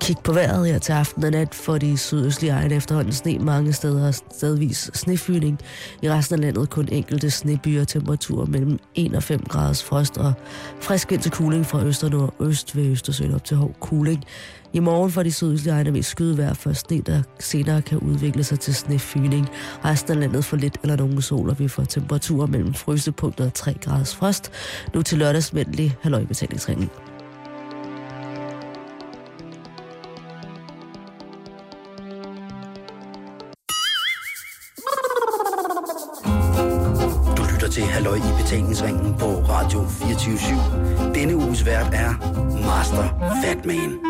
Kig på vejret her til aften og nat for de sydøstlige egne efterhånden sne mange steder stedvis snefyning. I resten af landet kun enkelte snebyer temperaturer mellem 1 og 5 graders frost og frisk vind til kuling fra øst og nordøst ved Østersøen op til hård kuling. I morgen får de sydøstlige egne mest skyde for sne, der senere kan udvikle sig til snefyning. Resten af landet får lidt eller nogen sol, og vi får temperaturer mellem frysepunktet og 3 graders frost. Nu til lørdagsmændelig halvøjbetalingsringen. Betalingsringen på Radio 24 /7. Denne uges vært er Master Fatman.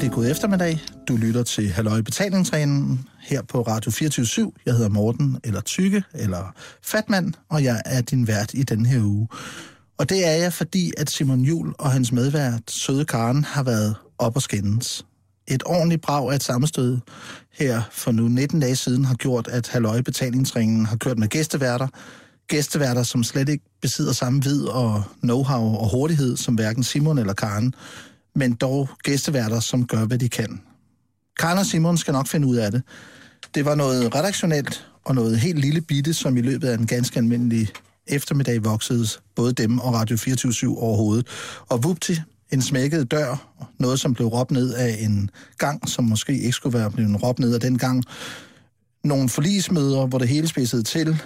Hjertelig god eftermiddag. Du lytter til Halløj Betalingsregnen her på Radio 24 Jeg hedder Morten, eller Tykke, eller Fatmand, og jeg er din vært i den her uge. Og det er jeg, fordi at Simon Jul og hans medvært, Søde Karen, har været op og skændes. Et ordentligt brag af et sammenstød her for nu 19 dage siden har gjort, at Halløj Betalingsringen har kørt med gæsteværter. Gæsteværter, som slet ikke besidder samme vid og know-how og hurtighed som hverken Simon eller Karen, men dog gæsteværter, som gør, hvad de kan. Karl og Simon skal nok finde ud af det. Det var noget redaktionelt og noget helt lille bitte, som i løbet af en ganske almindelig eftermiddag voksede både dem og Radio 24 overhovedet. Og vupti, en smækket dør, noget som blev råbt ned af en gang, som måske ikke skulle være blevet råbt ned af den gang. Nogle forlismøder, hvor det hele spidsede til,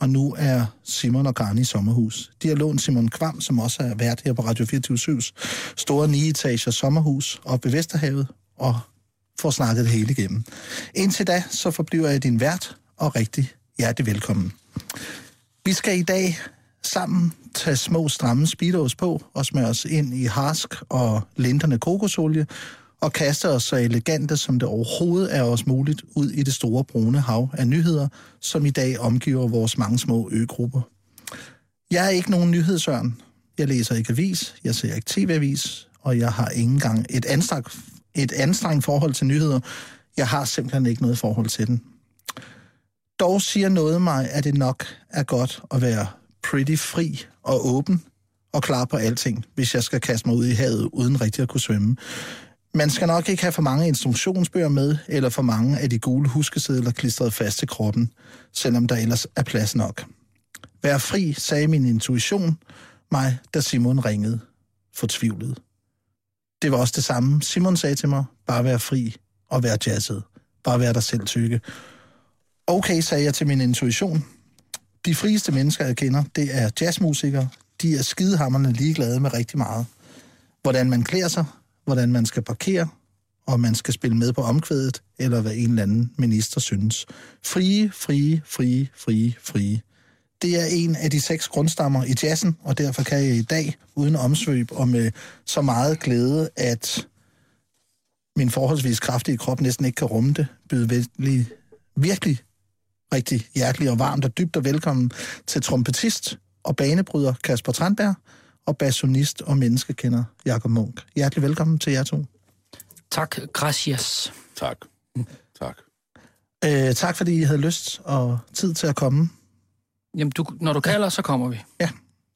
og nu er Simon og Garni i sommerhus. De har lånt Simon Kvam, som også er vært her på Radio 24 store 9 etager sommerhus op ved Vesterhavet, og får snakket det hele igennem. Indtil da, så forbliver jeg din vært, og rigtig hjertelig velkommen. Vi skal i dag sammen tage små stramme speedos på og smøre os ind i harsk og linterne kokosolie og kaster os så elegante, som det overhovedet er os muligt, ud i det store brune hav af nyheder, som i dag omgiver vores mange små øgrupper. Jeg er ikke nogen nyhedsørn. Jeg læser ikke avis, jeg ser ikke tv-avis, og jeg har ikke engang et anstrengt, et anstrengt forhold til nyheder. Jeg har simpelthen ikke noget forhold til den. Dog siger noget mig, at det nok er godt at være pretty fri og åben og klar på alting, hvis jeg skal kaste mig ud i havet uden rigtig at kunne svømme. Man skal nok ikke have for mange instruktionsbøger med, eller for mange af de gule huskesedler klistret fast til kroppen, selvom der ellers er plads nok. Vær fri, sagde min intuition mig, da Simon ringede. Fortvivlet. Det var også det samme, Simon sagde til mig. Bare vær fri og vær jazzet. Bare vær dig selv tykke. Okay, sagde jeg til min intuition. De frieste mennesker, jeg kender, det er jazzmusikere. De er skidehammerne ligeglade med rigtig meget. Hvordan man klæder sig, hvordan man skal parkere, og man skal spille med på omkvædet, eller hvad en eller anden minister synes. Frie, frie, frie, frie, frie. Det er en af de seks grundstammer i jazzen, og derfor kan jeg i dag, uden omsvøb og med så meget glæde, at min forholdsvis kraftige krop næsten ikke kan rumme det, byde virkelig, virkelig rigtig hjertelig og varmt og dybt og velkommen til trompetist og banebryder Kasper Tranberg, og bassonist og menneskekender Jakob Munk. Hjertelig velkommen til jer to. Tak, gracias. Tak. Tak. Øh, tak fordi I havde lyst og tid til at komme. Jamen, du, når du kalder, så kommer vi. Ja.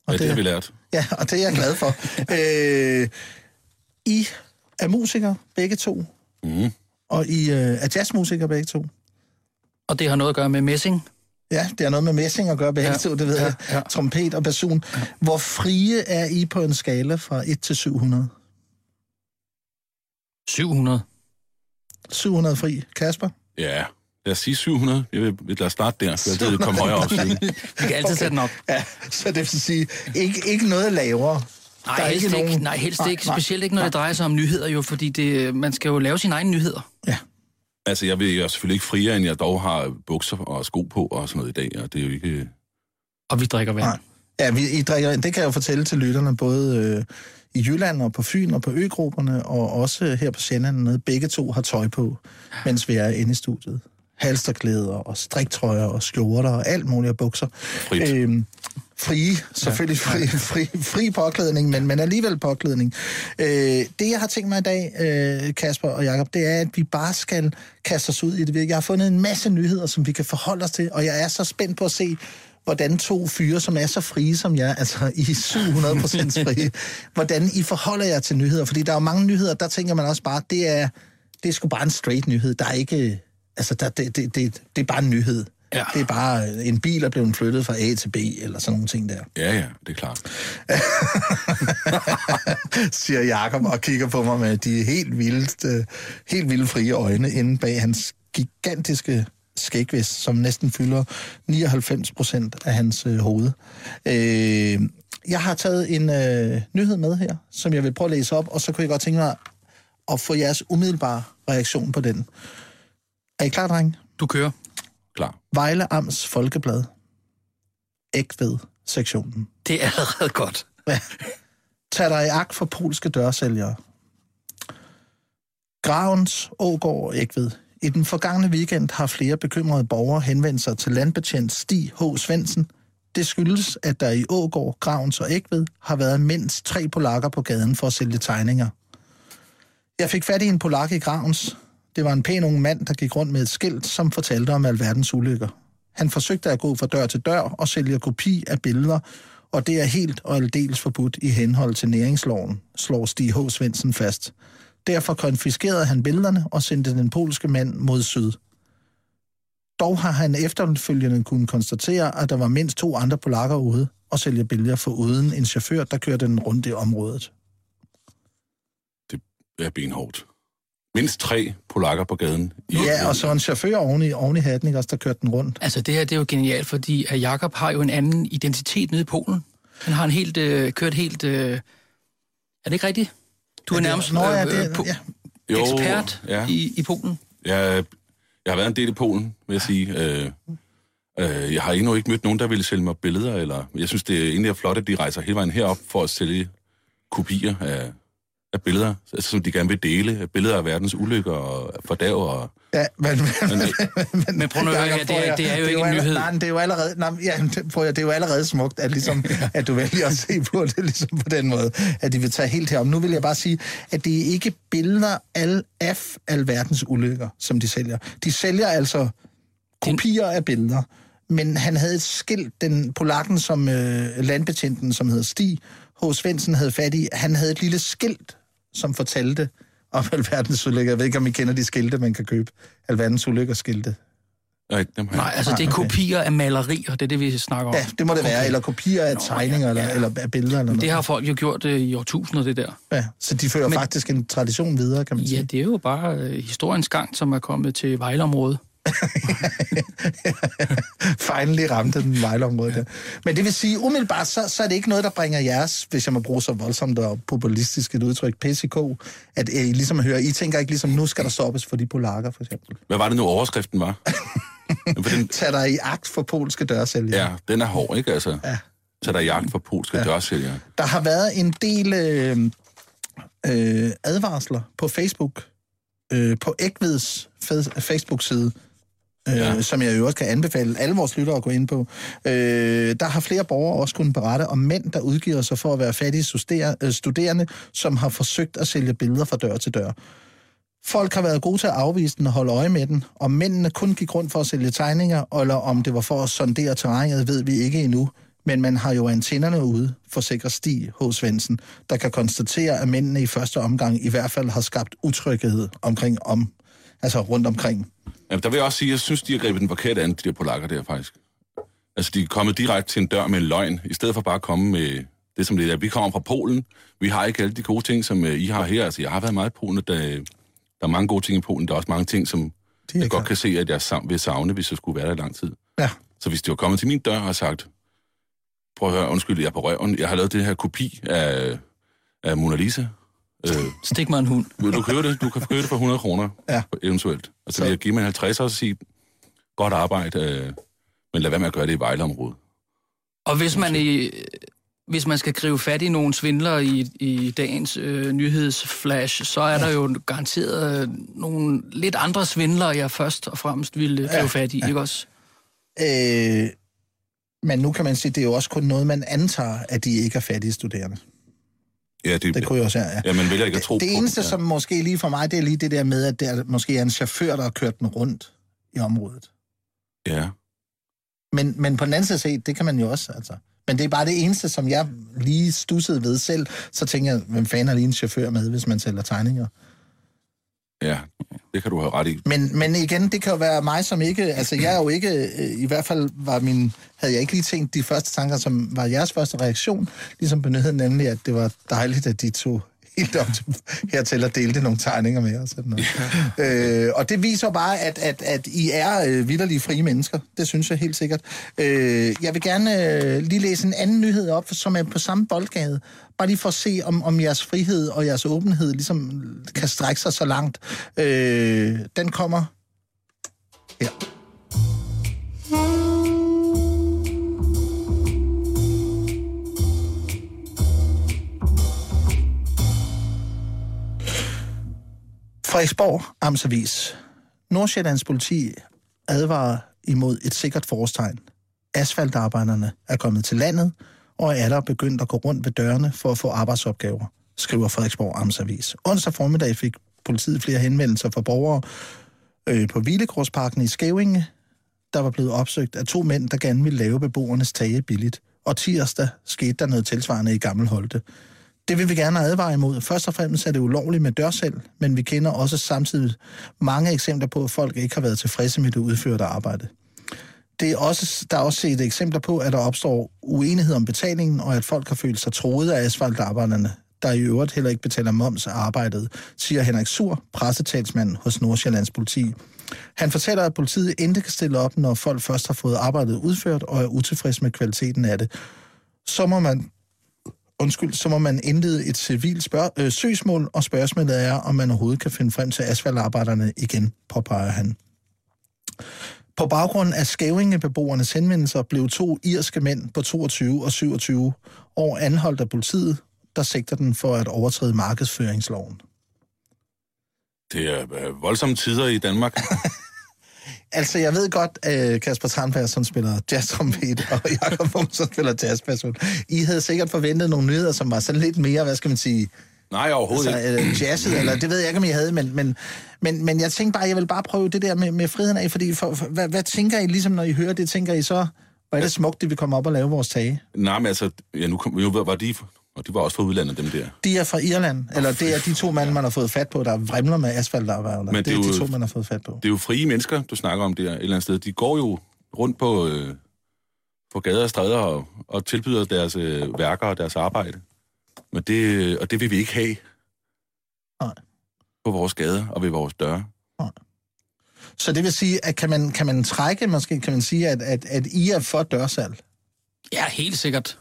Og ja, det har vi lært. Ja, og det er jeg glad for. øh, I er musikere, begge to. Mm. Og I øh, er jazzmusikere, begge to. Og det har noget at gøre med messing. Ja, det har noget med messing at gøre begge ja, to, det ved ja, jeg. Ja. Trompet og basun. Ja. Hvor frie er I på en skala fra 1 til 700? 700. 700 fri. Kasper? Ja, lad os sige 700. Jeg vil, lad os starte der, for det kommer højere op siden. Vi kan altid okay. sætte den op. Ja, så det vil sige, ikke, ikke noget lavere. Nej, der er helst ikke, nogen... ikke, nej, helst nej, ikke. Specielt nej, ikke, når nej. det drejer sig om nyheder, jo, fordi det, man skal jo lave sine egne nyheder. Ja. Altså, jeg vil jo selvfølgelig ikke friere, end jeg dog har bukser og sko på og sådan noget i dag, og det er jo ikke... Og vi drikker vand. Nej. Ja, vi, I drikker, det kan jeg jo fortælle til lytterne, både øh, i Jylland og på Fyn og på øgrupperne, og også her på Sjælland, nede. begge to har tøj på, mens vi er inde i studiet. Halsterklæder og striktrøjer og skjorter og alt muligt og bukser. Frit. Øhm, frie, selvfølgelig fri, fri, fri påklædning, men, men alligevel påklædning. Øh, det, jeg har tænkt mig i dag, øh, Kasper og Jakob, det er, at vi bare skal kaste os ud i det. Jeg har fundet en masse nyheder, som vi kan forholde os til, og jeg er så spændt på at se, hvordan to fyre, som er så frie som jeg, altså I er 700 procent frie, hvordan I forholder jer til nyheder. Fordi der er jo mange nyheder, der tænker man også bare, det er, det er sgu bare en straight nyhed. Der er ikke, altså der, det, det, det, det er bare en nyhed. Ja. Det er bare, en bil er blevet flyttet fra A til B, eller sådan nogle ting der. Ja, ja, det er klart. siger Jakob og kigger på mig med de helt vildt, øh, helt vildt frie øjne inde bag hans gigantiske skægvæs, som næsten fylder 99 procent af hans øh, hoved. Øh, jeg har taget en øh, nyhed med her, som jeg vil prøve at læse op, og så kunne jeg godt tænke mig at få jeres umiddelbare reaktion på den. Er I klar, dreng? Du kører. Klar. Vejle Amts Folkeblad. Ægved sektionen. Det er allerede godt. Tag dig i agt for polske dørsælgere. Gravens, Ågård og Ægved. I den forgangne weekend har flere bekymrede borgere henvendt sig til landbetjent Stig H. Svendsen. Det skyldes, at der i Ågård, Gravens og Ægved har været mindst tre polakker på gaden for at sælge tegninger. Jeg fik fat i en polak i Gravens. Det var en pæn ung mand, der gik rundt med et skilt, som fortalte om alverdens ulykker. Han forsøgte at gå fra dør til dør og sælge kopi af billeder, og det er helt og aldeles forbudt i henhold til næringsloven, slår Stig H. Svendsen fast. Derfor konfiskerede han billederne og sendte den polske mand mod syd. Dog har han efterfølgende kunnet konstatere, at der var mindst to andre polakker ude og sælge billeder for uden en chauffør, der kørte den rundt i området. Det er benhårdt. Mindst tre polakker på gaden. I Ja, og så en chauffør oven i, oven i hatten, ikke også, der kørte den rundt. Altså, det her det er jo genialt, fordi at Jakob har jo en anden identitet nede i Polen. Han har en helt, øh, kørt helt... Øh... Er det ikke rigtigt? Du er det- nærmest Nå, ja, øh, det- øh, po- ja. Jo, ekspert ja. i, i Polen. Jeg, jeg har været en del i Polen, vil jeg sige. Øh, øh, jeg har endnu ikke mødt nogen, der ville sælge mig billeder. Eller, jeg synes, det er egentlig er flot, at de rejser hele vejen herop for at sælge kopier af, af billeder, altså, som de gerne vil dele. Billeder af verdens ulykker og fordav. Og, Ja, men, men, men, Men prøv nu at høre det er- det er jo ikke en nyhed. Nej, men det er jo allerede, nej, men ja, det, prøv at, det er jo allerede smukt, at, ligesom, at du vælger at se på det ligesom på den måde, at de vil tage helt herom. Nu vil jeg bare sige, at det er ikke billeder al, af alverdens ulykker, som de sælger. De sælger altså kopier af billeder, men han havde et skilt, den polakken, som øh, landbetjenten, som hedder Stig H. Svendsen, havde fat i, han havde et lille skilt, som fortalte om alverdens ulykker. Jeg ved ikke, om I kender de skilte, man kan købe. Alverdens ulykker skilte. nej, dem har. Nej, altså det er Ah, kopier af malerier, det er det, vi snakker om. Ja, det må det være. Eller kopier af tegninger, eller, eller af billeder, eller Det noget. har folk jo gjort øh, i årtusinder, det der. Ja, så de fører Men- faktisk en tradition videre, kan man Ja, sige. det er jo bare øh, historiens gang, som er kommet til Vejleområdet. Finally ramte den vejleområde der. Men det vil sige, umiddelbart, så, så er det ikke noget, der bringer jeres, hvis jeg må bruge så voldsomt og populistisk et udtryk, PCK, at I ligesom hører, I tænker ikke ligesom, nu skal der stoppes for de polakker, for eksempel. Hvad var det nu, overskriften var? Den, Tag dig i agt for polske dørsælgere. ja, den er hård, ikke? Altså, Ja. så der er jagt for polske ja. dørsælgere. Der har været en del øh, øh, advarsler på Facebook, øh, på Ægveds Facebook-side, øh, ja. Ja. som jeg jo også kan anbefale alle vores lyttere at gå ind på. Øh, der har flere borgere også kunnet berette om mænd, der udgiver sig for at være fattige øh, studerende, som har forsøgt at sælge billeder fra dør til dør. Folk har været gode til at afvise den og holde øje med den. Om mændene kun gik rundt for at sælge tegninger, eller om det var for at sondere terrænet, ved vi ikke endnu. Men man har jo antennerne ude, forsikrer Stig H. Svendsen, der kan konstatere, at mændene i første omgang i hvert fald har skabt utryghed omkring om, altså rundt omkring. Ja, der vil jeg også sige, at jeg synes, de har grebet den forkerte an, de der polakker der, faktisk. Altså, de er kommet direkte til en dør med en løgn, i stedet for bare at komme med det, som det er. Vi kommer fra Polen. Vi har ikke alle de gode ting, som uh, I har her. Altså, jeg har været meget i Polen, og der, der er mange gode ting i Polen. Der er også mange ting, som jeg godt kan se, at jeg sam- vil savne, hvis jeg skulle være der i lang tid. Ja. Så hvis de var kommet til min dør og har sagt, prøv at høre, undskyld, jeg er på røven. Jeg har lavet det her kopi af, af Mona Lisa. Øh, Stik mig en hund. vil du købe det? Du kan købe det for 100 kroner, Ja. eventuelt. Og så vil jeg give mig en 50 og sige, godt arbejde, øh, men lad være med at gøre det i Vejleområdet. Og hvis man, i, hvis man skal gribe fat i nogle svindlere i, i dagens øh, nyhedsflash, så er der jo garanteret øh, nogle lidt andre svindlere, jeg først og fremmest ville gribe fat i, ja. ikke også? Øh, men nu kan man sige, det er jo også kun noget, man antager, at de ikke er fattige studerende. Ja, det, Det kunne jeg også ja. ja, man vælger ikke at tro det på eneste, ja. som måske lige for mig, det er lige det der med, at der måske er en chauffør, der har kørt den rundt i området. Ja. Men, men på den anden side set, det kan man jo også, altså. Men det er bare det eneste, som jeg lige stussede ved selv. Så tænker jeg, hvem fanden er lige en chauffør med, hvis man sælger tegninger? Ja, det kan du have ret i. Men, men igen, det kan jo være mig, som ikke... Altså, jeg er jo ikke... Øh, I hvert fald var min... Havde jeg ikke lige tænkt de første tanker, som var jeres første reaktion, ligesom benyttede nemlig, at det var dejligt, at de tog helt op til, hertil og delte nogle tegninger med os. Sådan noget. Øh, og det viser bare, at, at, at I er øh, vidderlige frie mennesker. Det synes jeg helt sikkert. Øh, jeg vil gerne øh, lige læse en anden nyhed op, som er på samme boldgade. Bare lige for at se, om, om jeres frihed og jeres åbenhed ligesom kan strække sig så langt. Øh, den kommer her. Frederiksborg Amtsavis. Nordsjællands politi advarer imod et sikkert forårstegn. Asfaltarbejderne er kommet til landet, og er der begyndt at gå rundt ved dørene for at få arbejdsopgaver, skriver Frederiksborg Amtsavis. Onsdag formiddag fik politiet flere henvendelser fra borgere øh, på Hvilegårdsparken i Skævinge, der var blevet opsøgt af to mænd, der gerne ville lave beboernes tage billigt. Og tirsdag skete der noget tilsvarende i Gammel Holte. Det vil vi gerne advare imod. Først og fremmest er det ulovligt med dørsel, men vi kender også samtidig mange eksempler på, at folk ikke har været tilfredse med det udførte arbejde. Det er også, der er også set eksempler på, at der opstår uenighed om betalingen, og at folk har følt sig troet af asfaltarbejderne, der i øvrigt heller ikke betaler moms af arbejdet, siger Henrik Sur, pressetalsmand hos Nordsjællands politi. Han fortæller, at politiet ikke kan stille op, når folk først har fået arbejdet udført og er utilfredse med kvaliteten af det. Så må man undskyld, så må man indlede et civilt spørg- øh, søgsmål, og spørgsmålet er, om man overhovedet kan finde frem til asfaltarbejderne igen, påpeger han. På baggrund af skævingebeboernes henvendelser blev to irske mænd på 22 og 27 år anholdt af politiet, der sigter den for at overtræde markedsføringsloven. Det er øh, voldsomme tider i Danmark. Altså, jeg ved godt, at Kasper Tranberg, som spiller jazztrompet, og Jakob Bum, som spiller jazzperson. I havde sikkert forventet nogle nyheder, som var sådan lidt mere, hvad skal man sige, Nej, overhovedet altså, ikke. øh, jazzet, eller det ved jeg ikke, om I havde, men, men, men, men jeg tænkte bare, jeg vil bare prøve det der med, med friheden af, fordi for, for, hvad, hvad tænker I, ligesom når I hører det, tænker I så, hvor er det smukt, det vi kommer op og lave vores tage? Nej, men altså, ja, nu, kom, nu var de, og de var også fra udlandet, dem der. De er fra Irland, eller det er de to mænd, man har fået fat på, der vrimler med asfaltarbejdere. Men Det, det er er de jo- to, man har fået fat på. Det er jo frie mennesker, du snakker om der et eller andet sted. De går jo rundt på, øh, på gader og stræder og, og tilbyder deres øh, værker og deres arbejde. Men det, og det vil vi ikke have Nej. på vores gader og ved vores døre. Så det vil sige, at kan man, kan man trække, måske kan man sige, at, at, at I er for dørsalg? Ja, helt sikkert.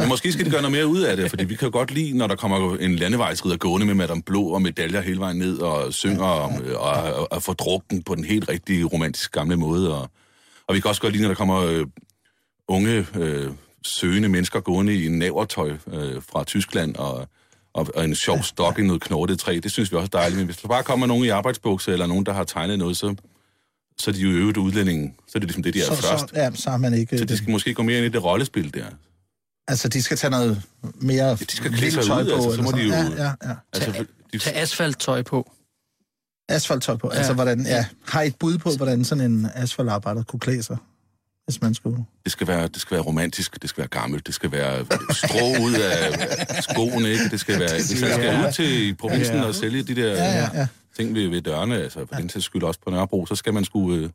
Men måske skal de gøre noget mere ud af det, fordi vi kan jo godt lide, når der kommer en landevejsridder gående med Madame Blå og medaljer hele vejen ned og synger om øh, og, og, og får drukken på den helt rigtige romantiske gamle måde. Og, og vi kan også godt lide, når der kommer øh, unge øh, søgende mennesker gående i en navertøj øh, fra Tyskland og, og, og en sjov stok i noget knortet træ. Det synes vi også er dejligt. Men hvis der bare kommer nogen i arbejdsbukser eller nogen, der har tegnet noget, så, så er de jo øvrigt udlændinge. Så er det ligesom det, de er så, først. så, ja, så har man ikke... Så de skal måske gå mere ind i det rollespil der. Altså, de skal tage noget mere de skal klæde tøj ud, altså, så må de jo- Ja, ja, ja. Altså, de, Tag asfalttøj på. Asfalttøj på. Ja. Ja. Altså, hvordan, ja. Har I et bud på, hvordan sådan en asfaltarbejder kunne klæde sig? Hvis man skulle... det, skal være, det skal være romantisk, det skal være gammelt, det skal være strå ud af skoene, ikke? Det skal være, hvis man skal Ja. ud til provinsen Ja. og sælge de der Ja, ja, ja. ting ved, ved dørene, altså for den sags skyld også på Nørrebro, så skal man skulle... Øh,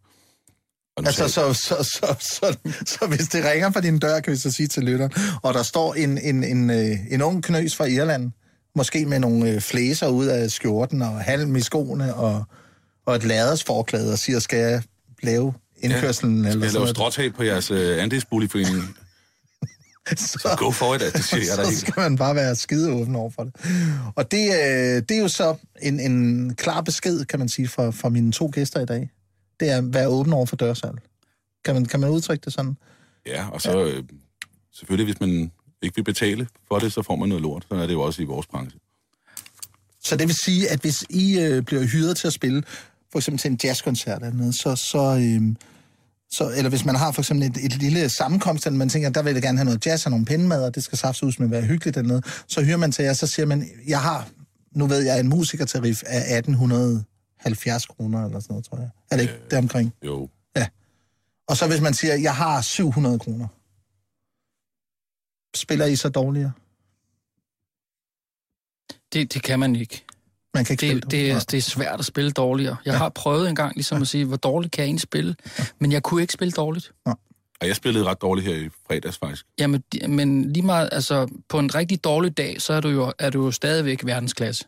Altså, så, så, så, så, så hvis det ringer på din dør, kan vi så sige til lytteren, og der står en, en, en, øh, en ung knøs fra Irland, måske med nogle øh, flæser ud af skjorten og halm i skoene og, og et ladersforklæde og siger, skal jeg lave indkørselen? skal eller jeg sådan lave stråtag på jeres øh, andelsboligforening? så, Go for it, det siger jeg så helt. skal man bare være skide åben over for det. Og det, øh, det er jo så en, en klar besked, kan man sige, fra, fra mine to gæster i dag. Det er at være åben over for dørsalg. Kan man, kan man udtrykke det sådan? Ja, og så... Øh, selvfølgelig, hvis man ikke vil betale for det, så får man noget lort. Sådan er det jo også i vores branche. Så det vil sige, at hvis I øh, bliver hyret til at spille, for eksempel til en jazzkoncert eller noget, så, så, øh, så, eller hvis man har for eksempel et, et lille sammenkomst, eller man tænker, der vil jeg gerne have noget jazz og nogle pindemad, og det skal saftsus med være hyggeligt eller noget, så hyrer man til jer, så siger man, jeg har, nu ved jeg, en musikertarif af 1870 kroner eller sådan noget, tror jeg. Er det ikke øh, deromkring? Jo, Og så hvis man siger, jeg har 700 kroner, spiller I så dårligere? Det, det kan man ikke. Man kan ikke spille Det, det, er, det er svært at spille dårligere. Jeg har prøvet en gang ligesom at sige, hvor dårligt kan jeg egentlig spille? Men jeg kunne ikke spille dårligt. og jeg spillede ret dårligt her i fredags faktisk. Jamen, men lige meget, altså, på en rigtig dårlig dag, så er du jo, er du jo stadigvæk verdensklasse.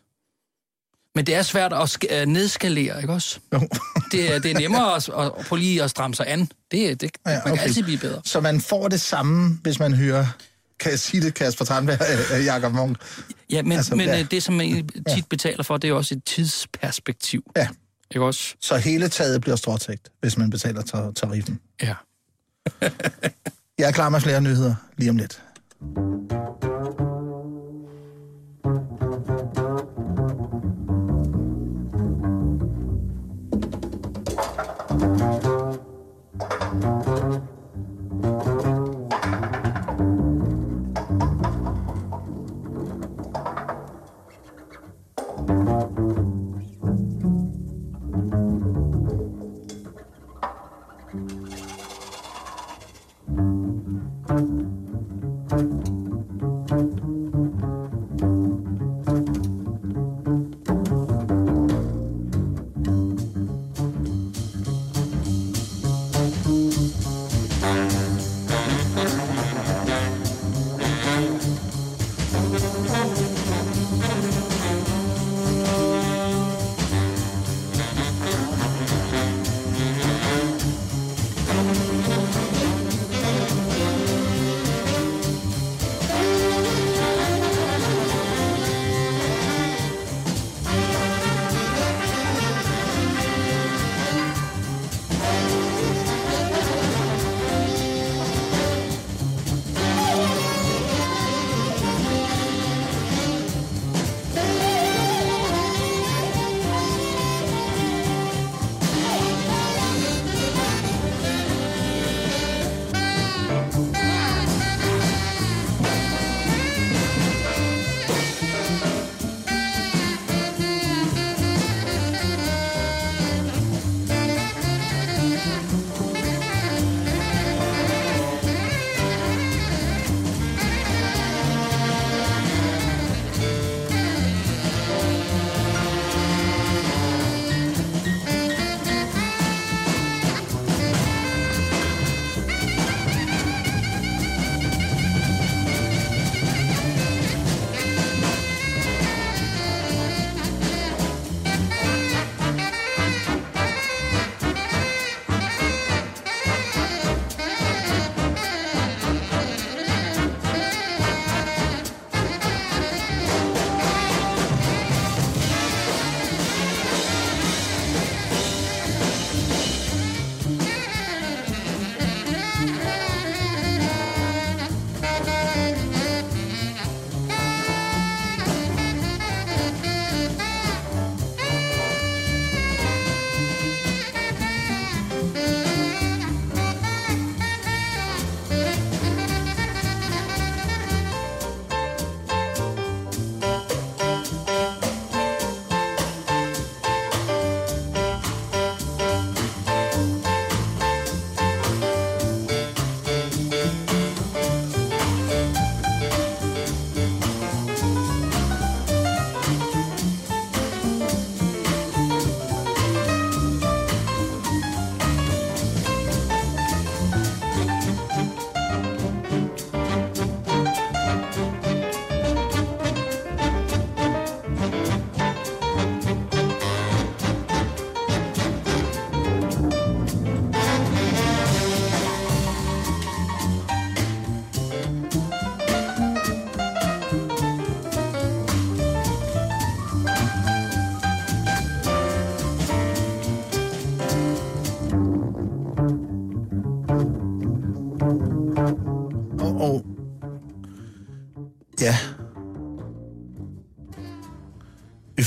Men det er svært at sk- at nedskalere, ikke også? Jo. Det er, det er nemmere at, at, at prøve lige at stramme sig an. Det, det, det Ja, man kan okay. altid blive bedre. Så man får det samme, hvis man hører, kan jeg sige det, Kasper Tranberg, øh, Jakob Munk? Ja, men, Altså, men ja. ja. det, som man tit betaler for, det er også et tidsperspektiv. Ja. Ikke også? Så hele taget bliver stråtægt, hvis man betaler tar- tariffen. Ja. Jeg er klar med flere nyheder lige om lidt.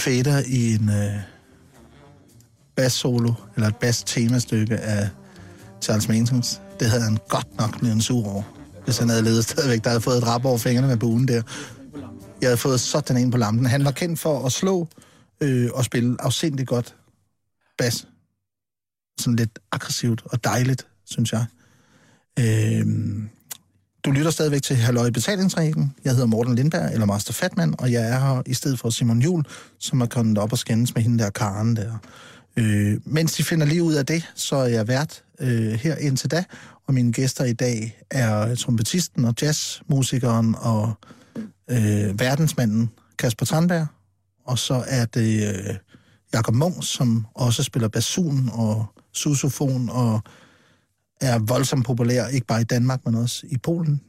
Fader i en øh, bass-solo, eller et bass-temastykke af Charles Mansons. Det havde han godt nok blevet en sur over, hvis han havde ledet stadigvæk. Der havde fået et rap over fingrene med buen der. Jeg havde fået sådan en på lampen. Han var kendt for at slå øh, og spille afsindigt godt bas. Sådan lidt aggressivt og dejligt, synes jeg. Øh, du lytter stadigvæk til Halløj Betalingsreglen. Jeg hedder Morten Lindberg, eller Master Fatman, og jeg er her i stedet for Simon Jul, som er kommet op og skændes med hende der Karen der. Øh, mens de finder lige ud af det, så er jeg vært øh, her indtil da, og mine gæster i dag er trompetisten og jazzmusikeren og øh, verdensmanden Kasper Tranberg, og så er det øh, Jakob Munk, som også spiller basun og susofon og er voldsomt populær, ikke bare i Danmark, men også i Polen.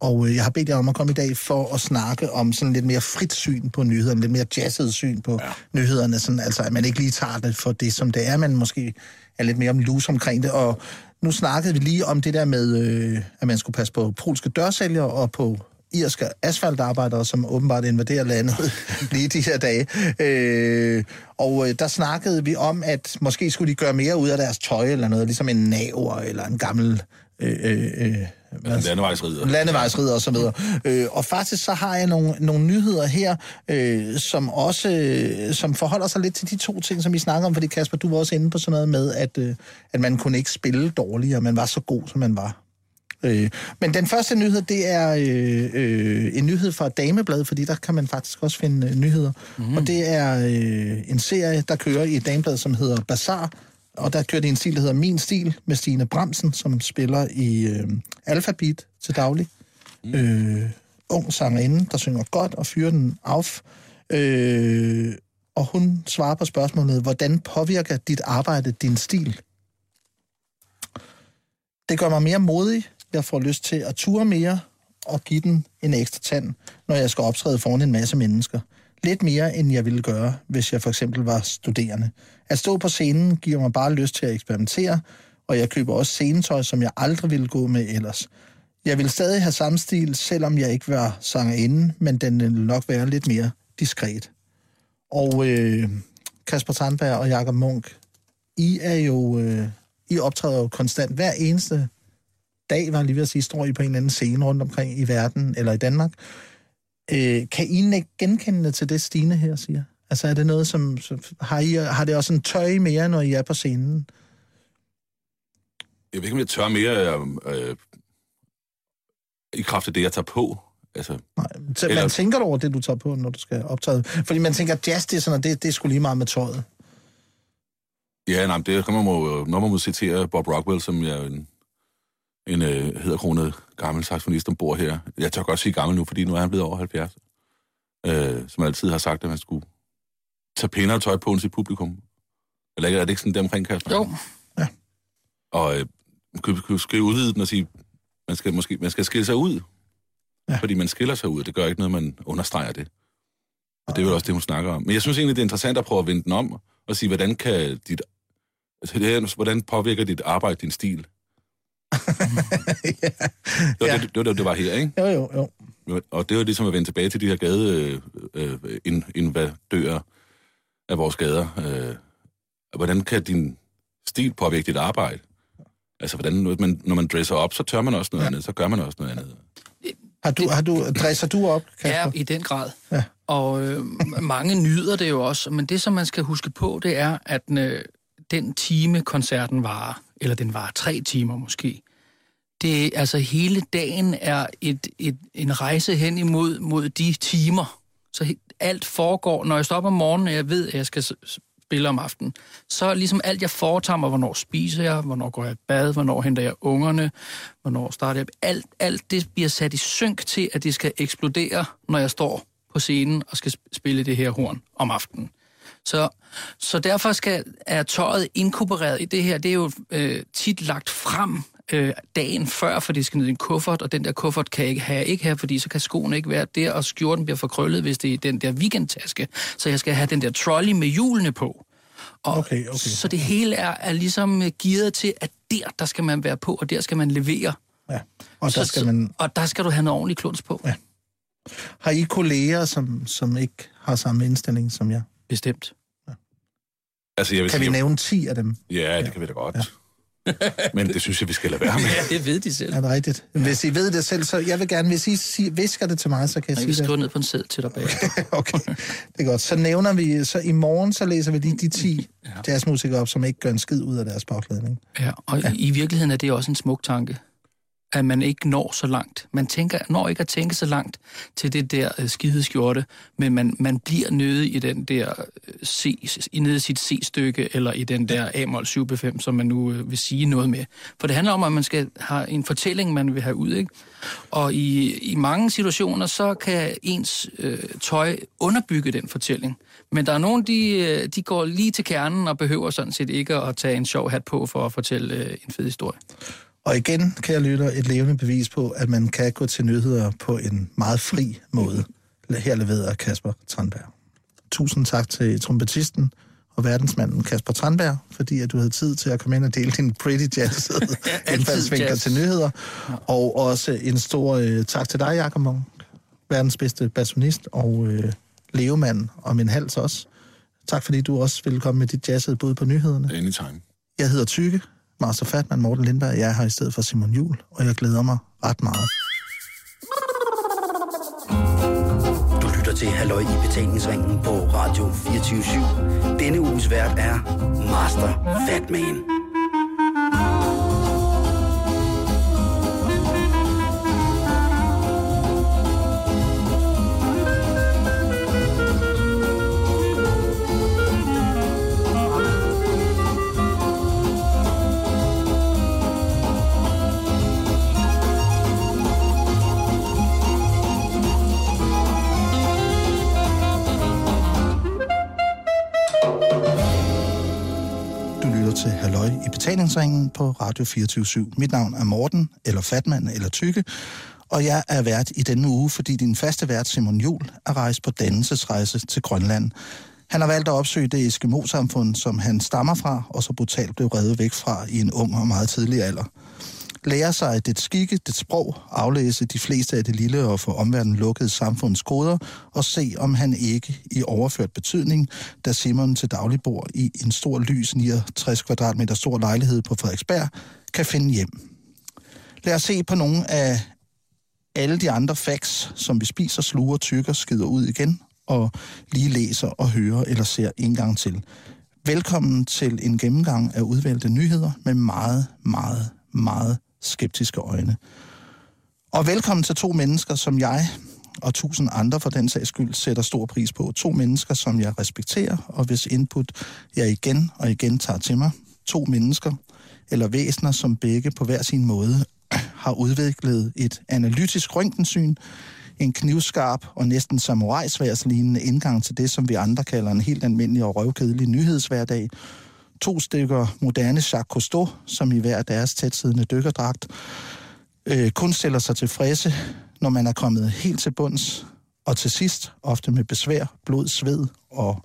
Og øh, jeg har bedt jer om at komme i dag for at snakke om sådan lidt mere frit syn på nyhederne, lidt mere jazzet syn på ja. nyhederne, sådan, altså at man ikke lige tager det for det, som det er, men måske er lidt mere om lus omkring det. Og nu snakkede vi lige om det der med, øh, at man skulle passe på polske dørsælgere og på irske asfaltarbejdere, som åbenbart invaderer landet lige de her dage. Øh, og øh, der snakkede vi om, at måske skulle de gøre mere ud af deres tøj eller noget, ligesom en naver eller en gammel... Øh, øh, øh landevejsrider. Landevejsrider og så videre. Øh, og faktisk så har jeg nogle, nogle nyheder her, øh, som også øh, som forholder sig lidt til de to ting, som vi snakker om, fordi Kasper, du var også inde på sådan noget med, at, øh, at man kunne ikke spille dårligere, man var så god, som man var. Øh, men den første nyhed, det er øh, øh, en nyhed fra Dameblad, fordi der kan man faktisk også finde øh, nyheder. Mm. Og det er øh, en serie, der kører i Dameblad, som hedder Bazaar, og der kører det en stil, der hedder Min Stil, med Stine Bramsen, som spiller i øh, Alphabet til daglig. Mm. Øh, ung sangerinde, der synger godt og fyrer den af. Øh, og hun svarer på spørgsmålet, hvordan påvirker dit arbejde din stil? Det gør mig mere modig, jeg får lyst til at ture mere og give den en ekstra tand, når jeg skal optræde foran en masse mennesker. Lidt mere, end jeg ville gøre, hvis jeg for eksempel var studerende. At stå på scenen giver mig bare lyst til at eksperimentere, og jeg køber også scenetøj, som jeg aldrig ville gå med ellers. Jeg vil stadig have samme stil, selvom jeg ikke var sangerinde, men den vil nok være lidt mere diskret. Og øh, Kasper Tandberg og Jakob Munk, I er jo... Øh, I optræder jo konstant hver eneste dag, var lige ved at sige, står I på en eller anden scene rundt omkring i verden eller i Danmark. Øh, kan I ikke genkende til det, Stine her siger? Altså er det noget, som... som har, I, har det også en tøj mere, når I er på scenen? Jeg ved ikke, om jeg tør mere øh, i kraft af det, jeg tager på. Altså, Nej, så eller... man tænker over det, du tager på, når du skal optræde. Fordi man tænker, jazz, det er sådan, det, det er sgu lige meget med tøjet. Ja, nej, det kommer man når man må citere Bob Rockwell, som jeg en en øh, hedderkronet gammel saxofonist ombord her. Jeg tør godt sige gammel nu, fordi nu er han blevet over 70. Øh, som altid har sagt, at man skulle tage pænere tøj på end sit publikum. Eller er det ikke sådan der omkring, Kasper? Jo. Ja. Og øh, man kan, skrive udvidet den og sige, man skal, måske, man skal skille sig ud. Ja. Fordi man skiller sig ud. Det gør ikke noget, man understreger det. Og det er jo også det, hun snakker om. Men jeg synes egentlig, det er interessant at prøve at vende den om og sige, hvordan kan dit... Altså, det her, hvordan påvirker dit arbejde din stil? ja. Det var, ja. det, det, det, det var her, ikke? Jo, jo, jo. Og det var ligesom at vende tilbage til de her gade øh, øh, invadører af vores gader. Øh, hvordan kan din stil påvirke dit arbejde? Altså, hvordan, når man, når man dresser op, så tør man også noget ja. andet, så gør man også noget andet. Har du, har du, dresser du op, Kasper? Ja, i den grad. Ja. Og øh, mange nyder det jo også, men det, som man skal huske på, det er, at øh, den time, koncerten varer, eller den varer tre timer måske, det, altså hele dagen er et, et, en rejse hen imod mod de timer. Så alt foregår, når jeg står om morgenen, og jeg ved, at jeg skal spille om aftenen, så ligesom alt, jeg foretager mig, hvornår spiser jeg, hvornår går jeg i bad, hvornår henter jeg ungerne, hvornår starter jeg, alt, alt det bliver sat i synk til, at det skal eksplodere, når jeg står på scenen og skal spille det her horn om aftenen. Så, så derfor skal, er tøjet inkorporeret i det her. Det er jo øh, tit lagt frem øh, dagen før, for det skal ned i en kuffert, og den der kuffert kan jeg ikke have, ikke have, fordi så kan skoene ikke være der, og skjorten bliver forkrøllet, hvis det er den der weekendtaske. Så jeg skal have den der trolley med hjulene på. Og okay, okay. Så det hele er, er ligesom øh, gearet til, at der, der skal man være på, og der skal man levere. Ja, og der, så, skal man... og der skal du have noget ordentligt kluns på. Ja. Har I kolleger, som, som ikke har samme indstilling som jeg? Bestemt. Altså, jeg vil Kan vi sige, nævne 10 af dem? Ja, det kan vi da godt. Men det synes jeg, vi skal lade være med. Ja, det ved de selv. Er det rigtigt? Hvis I ved det selv, så jeg vil gerne, hvis I siger, visker det til mig, så kan jeg Jeg sige det. skrive ned på en sæd til dig bag. Okay, det er godt. Så nævner vi, så i morgen, så læser vi lige de 10 ja. jazzmusikere op, som ikke gør en skid ud af deres bagklædning. Ja, og ja. i virkeligheden er det også en smuk tanke, at man ikke når så langt. Man tænker, når ikke at tænke så langt til det der øh, skide skjorte, men man, man bliver nede i den der øh, C, i nede i sit C-stykke, eller i den der A-mol 7 5 som man nu øh, vil sige noget med. For det handler om, at man skal have en fortælling, man vil have ud, ikke? Og i, i mange situationer, så kan ens øh, tøj underbygge den fortælling. Men der er nogen, de, øh, de går lige til kernen og behøver sådan set ikke at tage en sjov hat på for at fortælle øh, en fed historie. Og igen kan jeg lytte et levende bevis på, at man kan gå til nyheder på en meget fri måde. Her leverer Kasper Tranberg. Tusind tak til trompetisten og verdensmanden Kasper Tranberg, fordi at du havde tid til at komme ind og dele din pretty jazz indfaldsvinkler jazz. til nyheder. Og også en stor øh, tak til dig, Jakob Munk, verdens bedste bassonist og øh, levemand og min hals også. Tak fordi du også ville komme med dit jazzede bud på nyhederne. Anytime. Jeg hedder Tykke, Master Fatman Morten Lindberg. Jeg er her i stedet for Simon Jul, og jeg glæder mig ret meget. Du lytter til Halløj i betalingsringen på Radio 24 /7. Denne uges vært er Master Fatman. Til Halløj i betalingsringen på Radio 24 Mit navn er Morten, eller Fatman, eller Tykke, og jeg er vært i denne uge, fordi din faste vært Simon Jul er rejst på dannelsesrejse til Grønland. Han har valgt at opsøge det Eskimo-samfund, som han stammer fra, og så brutalt blev reddet væk fra i en ung og meget tidlig alder. Lære sig det skikke, det sprog, aflæse de fleste af det lille og for omverdenen lukkede samfunds koder, og se om han ikke i overført betydning, da Simon til daglig bor i en stor lys 69 kvadratmeter stor lejlighed på Frederiksberg, kan finde hjem. Lad os se på nogle af alle de andre facts, som vi spiser, sluger, tykker, skider ud igen, og lige læser og hører eller ser en gang til. Velkommen til en gennemgang af udvalgte nyheder med meget, meget, meget skeptiske øjne. Og velkommen til to mennesker, som jeg og tusind andre for den sags skyld sætter stor pris på. To mennesker, som jeg respekterer, og hvis input jeg igen og igen tager til mig. To mennesker eller væsener, som begge på hver sin måde har udviklet et analytisk røntgensyn, en knivskarp og næsten samurajsværslignende indgang til det, som vi andre kalder en helt almindelig og røvkedelig nyhedshverdag. To stykker moderne Jacques Cousteau, som i hver deres tætsiddende dykkerdragt, øh, kun stiller sig tilfredse, når man er kommet helt til bunds, og til sidst, ofte med besvær, blod, sved og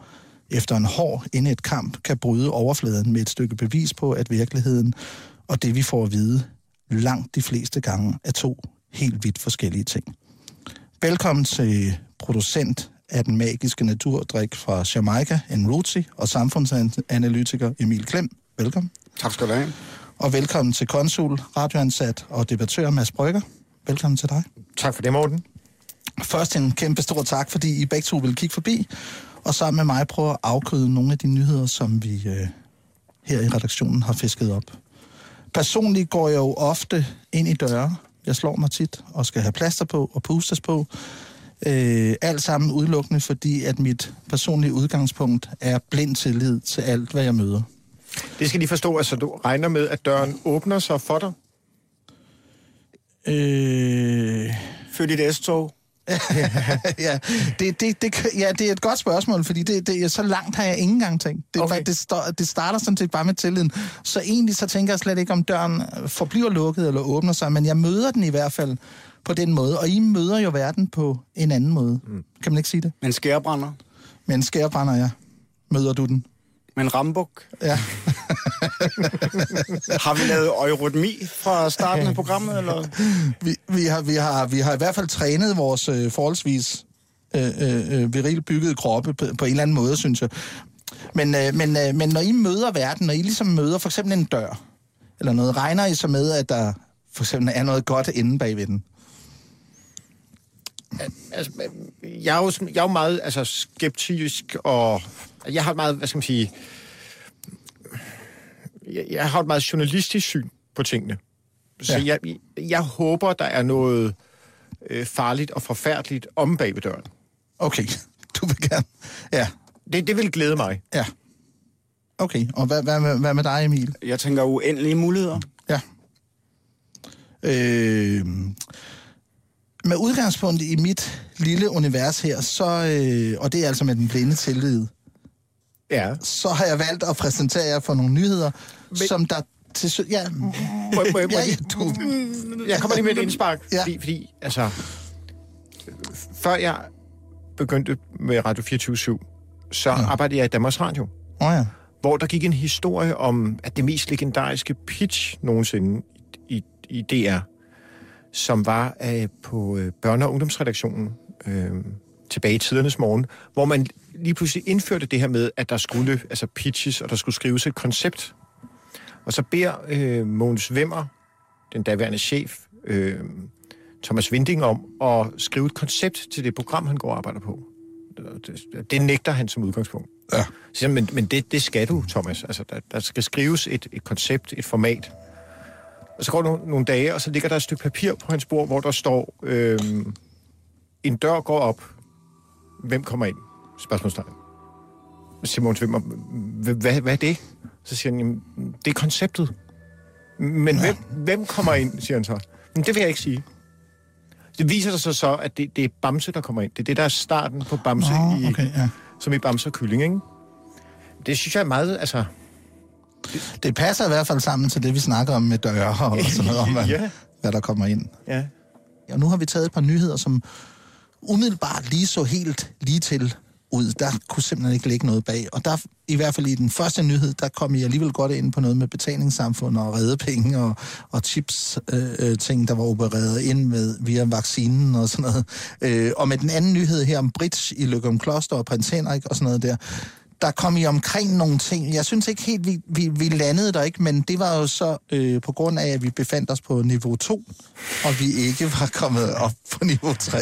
efter en hård inde et kamp, kan bryde overfladen med et stykke bevis på, at virkeligheden og det, vi får at vide, langt de fleste gange er to helt vidt forskellige ting. Velkommen til producent af den magiske naturdrik fra Jamaica, Enruti, og samfundsanalytiker Emil Klem. Velkommen. Tak skal du have. Og velkommen til konsul, radioansat og debattør Mads Brygger. Velkommen til dig. Tak for det, Morten. Først en kæmpe stor tak, fordi I begge to vil kigge forbi, og sammen med mig prøve at afkøde nogle af de nyheder, som vi øh, her i redaktionen har fisket op. Personligt går jeg jo ofte ind i døre. Jeg slår mig tit og skal have plaster på og pustes på. Øh, alt sammen udelukkende, fordi at mit personlige udgangspunkt er blind tillid til alt, hvad jeg møder. Det skal de forstå, altså du regner med, at døren åbner sig for dig. Øh, Følg dit S-tog. ja, det, det, det, ja, det er et godt spørgsmål, fordi det, det, så langt har jeg ikke engang tænkt. Det, Okay. okay. det, står, det starter sådan set bare med tilliden. Så egentlig så tænker jeg slet ikke, om døren forbliver lukket eller åbner sig, men jeg møder den i hvert fald på den måde, og I møder jo verden på en anden måde. Mm. Kan man ikke sige det? Men skærebrænder. Men skærbrænder jeg. Møder du den? Men rambuk. Ja. Har vi lavet eurytmi fra starten af programmet, eller? Vi, vi, har, vi, har, vi har i hvert fald trænet vores øh, forholdsvis øh, øh, øh, viril bygget kroppe på, på en eller anden måde, synes jeg. Men, øh, men, øh, men når I møder verden, når I ligesom møder for eksempel en dør, eller noget, regner I så med, at der for eksempel er noget godt inde bagved den? Altså, jeg er jo, sådan- jeg er jo meget altså, skeptisk, og jeg har et meget, hvad skal man sige, jeg, jeg har et meget journalistisk syn på tingene. Så Ja. jeg, jeg håber, der er noget øh, farligt og forfærdeligt om bag ved døren. Okay, du vil gerne. Ja, Det, det vil glæde mig. ja. Okay, og hvad, hvad, med- hvad med dig, Emil? Jeg tænker uendelige muligheder. Ja. Øh, med udgangspunkt i mit lille univers her, så, øh, og det er altså med den blinde tillid, Ja. så har jeg valgt at præsentere jer for nogle nyheder, Men... som der til ja, Må, må, må, ja, ja, du, Jeg kommer lige med et indspark, ja. fordi, fordi, altså, før jeg begyndte med Radio 24 så ja. arbejdede jeg i Danmarks Radio, oh ja. hvor der gik en historie om, at det mest legendariske pitch nogensinde i, i DR, som var øh, på øh, børne- og ungdomsredaktionen øh, tilbage i tidernes morgen, hvor man lige pludselig indførte det her med, at der skulle altså pitches, og der skulle skrives et koncept. Og så beder øh, Mogens Wimmer, den daværende chef, øh, Thomas Vinding om at skrive et koncept til det program, han går og arbejder på. Det, det nægter han som udgangspunkt. Ja. Så, men men det, det skal du, Thomas. Altså, der, der skal skrives et, et koncept, et format. Og så går der nogle, nogle dage, og så ligger der et stykke papir på hans bord, hvor der står, øh, en dør går op. Hvem kommer ind? Spørgsmålstegn. Wimmer, "Hva- hvad, hvad er det? Så siger han, "Jamen, det er konceptet. Men hvem, hvem kommer ind, siger han så. Men det vil jeg ikke sige. Det viser sig så, at det, det er Bamse, der kommer ind. Det er det, der er starten på Bamse, i, okay, ja. som i Bamse og Kylling, ikke? Det synes jeg er meget, altså... Det passer i hvert fald sammen til det, vi snakker om med døre og sådan noget, om hvad, Ja. hvad der kommer ind. Ja. Og nu har vi taget et par nyheder, som umiddelbart lige så helt lige til ud. Der kunne simpelthen ikke ligge noget bag. Og der, i hvert fald i den første nyhed, der kom I alligevel godt ind på noget med betalingssamfund og redde penge og, og chips øh, øh, ting, der var opereret ind med via vaccinen og sådan noget. Øh, og med den anden nyhed her om Bridge i Løgum Kloster og Prins Henrik og sådan noget der, der kom I omkring nogle ting. Jeg synes ikke helt, vi, vi, vi landede der ikke, men det var jo så øh, på grund af, at vi befandt os på niveau 2, og vi ikke var kommet op på niveau 3.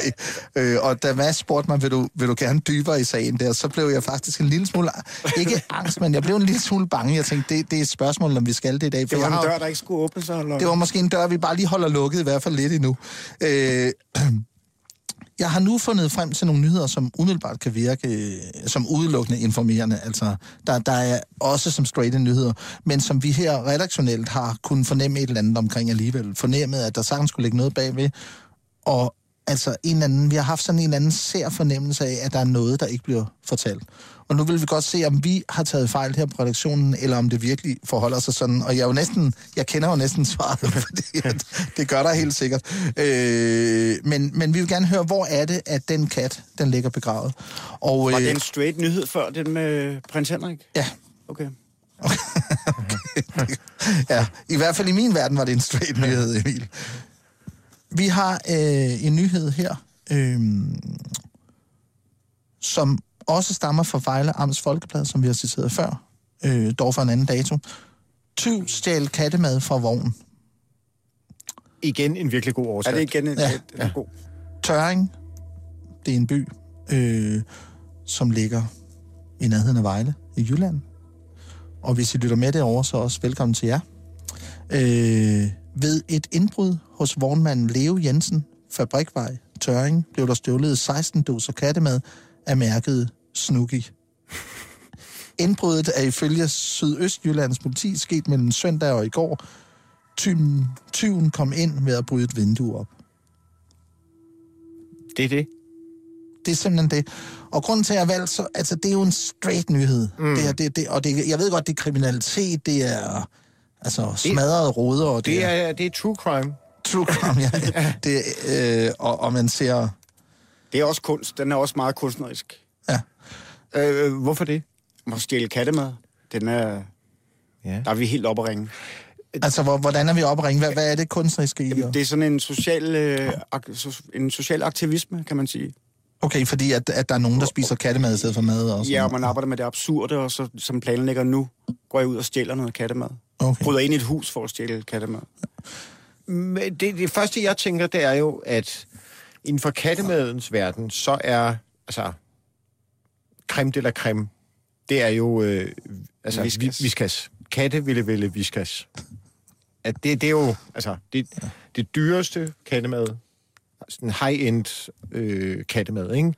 Øh, og da Mads spurgte mig, vil du, vil du gerne dybere i sagen der, så blev jeg faktisk en lille smule, ikke angst, men jeg blev en lille smule bange. Jeg tænkte, det, det er et spørgsmål, om vi skal det i dag. For Det var en dør, der ikke skulle åbne sig. Eller? det var måske en dør, vi bare lige holder lukket, i hvert fald lidt endnu. Øh, jeg har nu fundet frem til nogle nyheder, som umiddelbart kan virke øh, som udelukkende informerende. Altså, der, der er også som straight nyheder, men som vi her redaktionelt har kunnet fornemme et eller andet omkring alligevel. Fornemmet, at der sagtens skulle ligge noget bagved. Og altså, en eller anden, vi har haft sådan en eller anden sær fornemmelse af, at der er noget, der ikke bliver fortalt. Og nu vil vi godt se, om vi har taget fejl her på redaktionen, eller om det virkelig forholder sig sådan. Og jeg er jo næsten, jeg kender jo næsten svaret, fordi at, det gør der helt sikkert. Øh, men, men vi vil gerne høre, hvor er det, at den kat, den ligger begravet. Og, Var øh, det en straight nyhed før, den med prins Henrik? Ja, Okay. ja, i hvert fald i min verden var det en straight nyhed, Emil. Vi har øh, en nyhed her, øh, som også stammer fra Vejle Amts Folkeblad, som vi har citeret før, øh, dog fra en anden dato. Tyv stjal kattemad fra vognen. Igen en virkelig god Er overskrift. det igen en, Ja. ja. et, et, god? Tøring, det er en by, øh, som ligger i nærheden af Vejle i Jylland. Og hvis I lytter med derovre, så også velkommen til jer. Øh, ved et indbrud hos vognmanden Leo Jensen, Fabrikvej, Tøring, blev der stjålet 16 doser kattemad af mærket Snooki. Indbruddet er ifølge Sydøstjyllands politi sket mellem søndag og i går. Tyven, tyven kom ind ved at bryde et vindue op. Det er det. Det er simpelthen det. Og grunden til, at jeg har valgt, så, altså, det er jo en straight nyhed. Mm. Det er, det, det, og det, jeg ved godt, det er kriminalitet, det er altså smadrede ruder, og det, Det er, det er true crime. True crime, ja. det, øh, og, og man ser, Det er også kunst. Den er også meget kunstnerisk. ja, Øh, hvorfor det? At stjæle kattemad, den er, Ja. der er vi helt oppe at ringe. altså, hvor, hvordan er vi oppe at ringe? Hvad, hvad er det kunstneriske i? Jamen, det er sådan en social, øh, ak- so- en social aktivisme, kan man sige. Okay, fordi at, at der er nogen, der spiser kattemad i stedet for mad også. Ja, og man arbejder med det absurde, og så som planlægger nu, går jeg ud og stjæler noget kattemad. Okay. Bryder ind i et hus for at stjæle kattemad. Det, det første, jeg tænker, det er jo, at inden for kattemadens verden, så er, altså, creme de la creme, det er jo, øh, altså, whiskas. viskas. Katte ville vælge viskas. At det, det er jo, altså, det, det dyreste kattemad, sådan high-end øh, kattemad, ikke?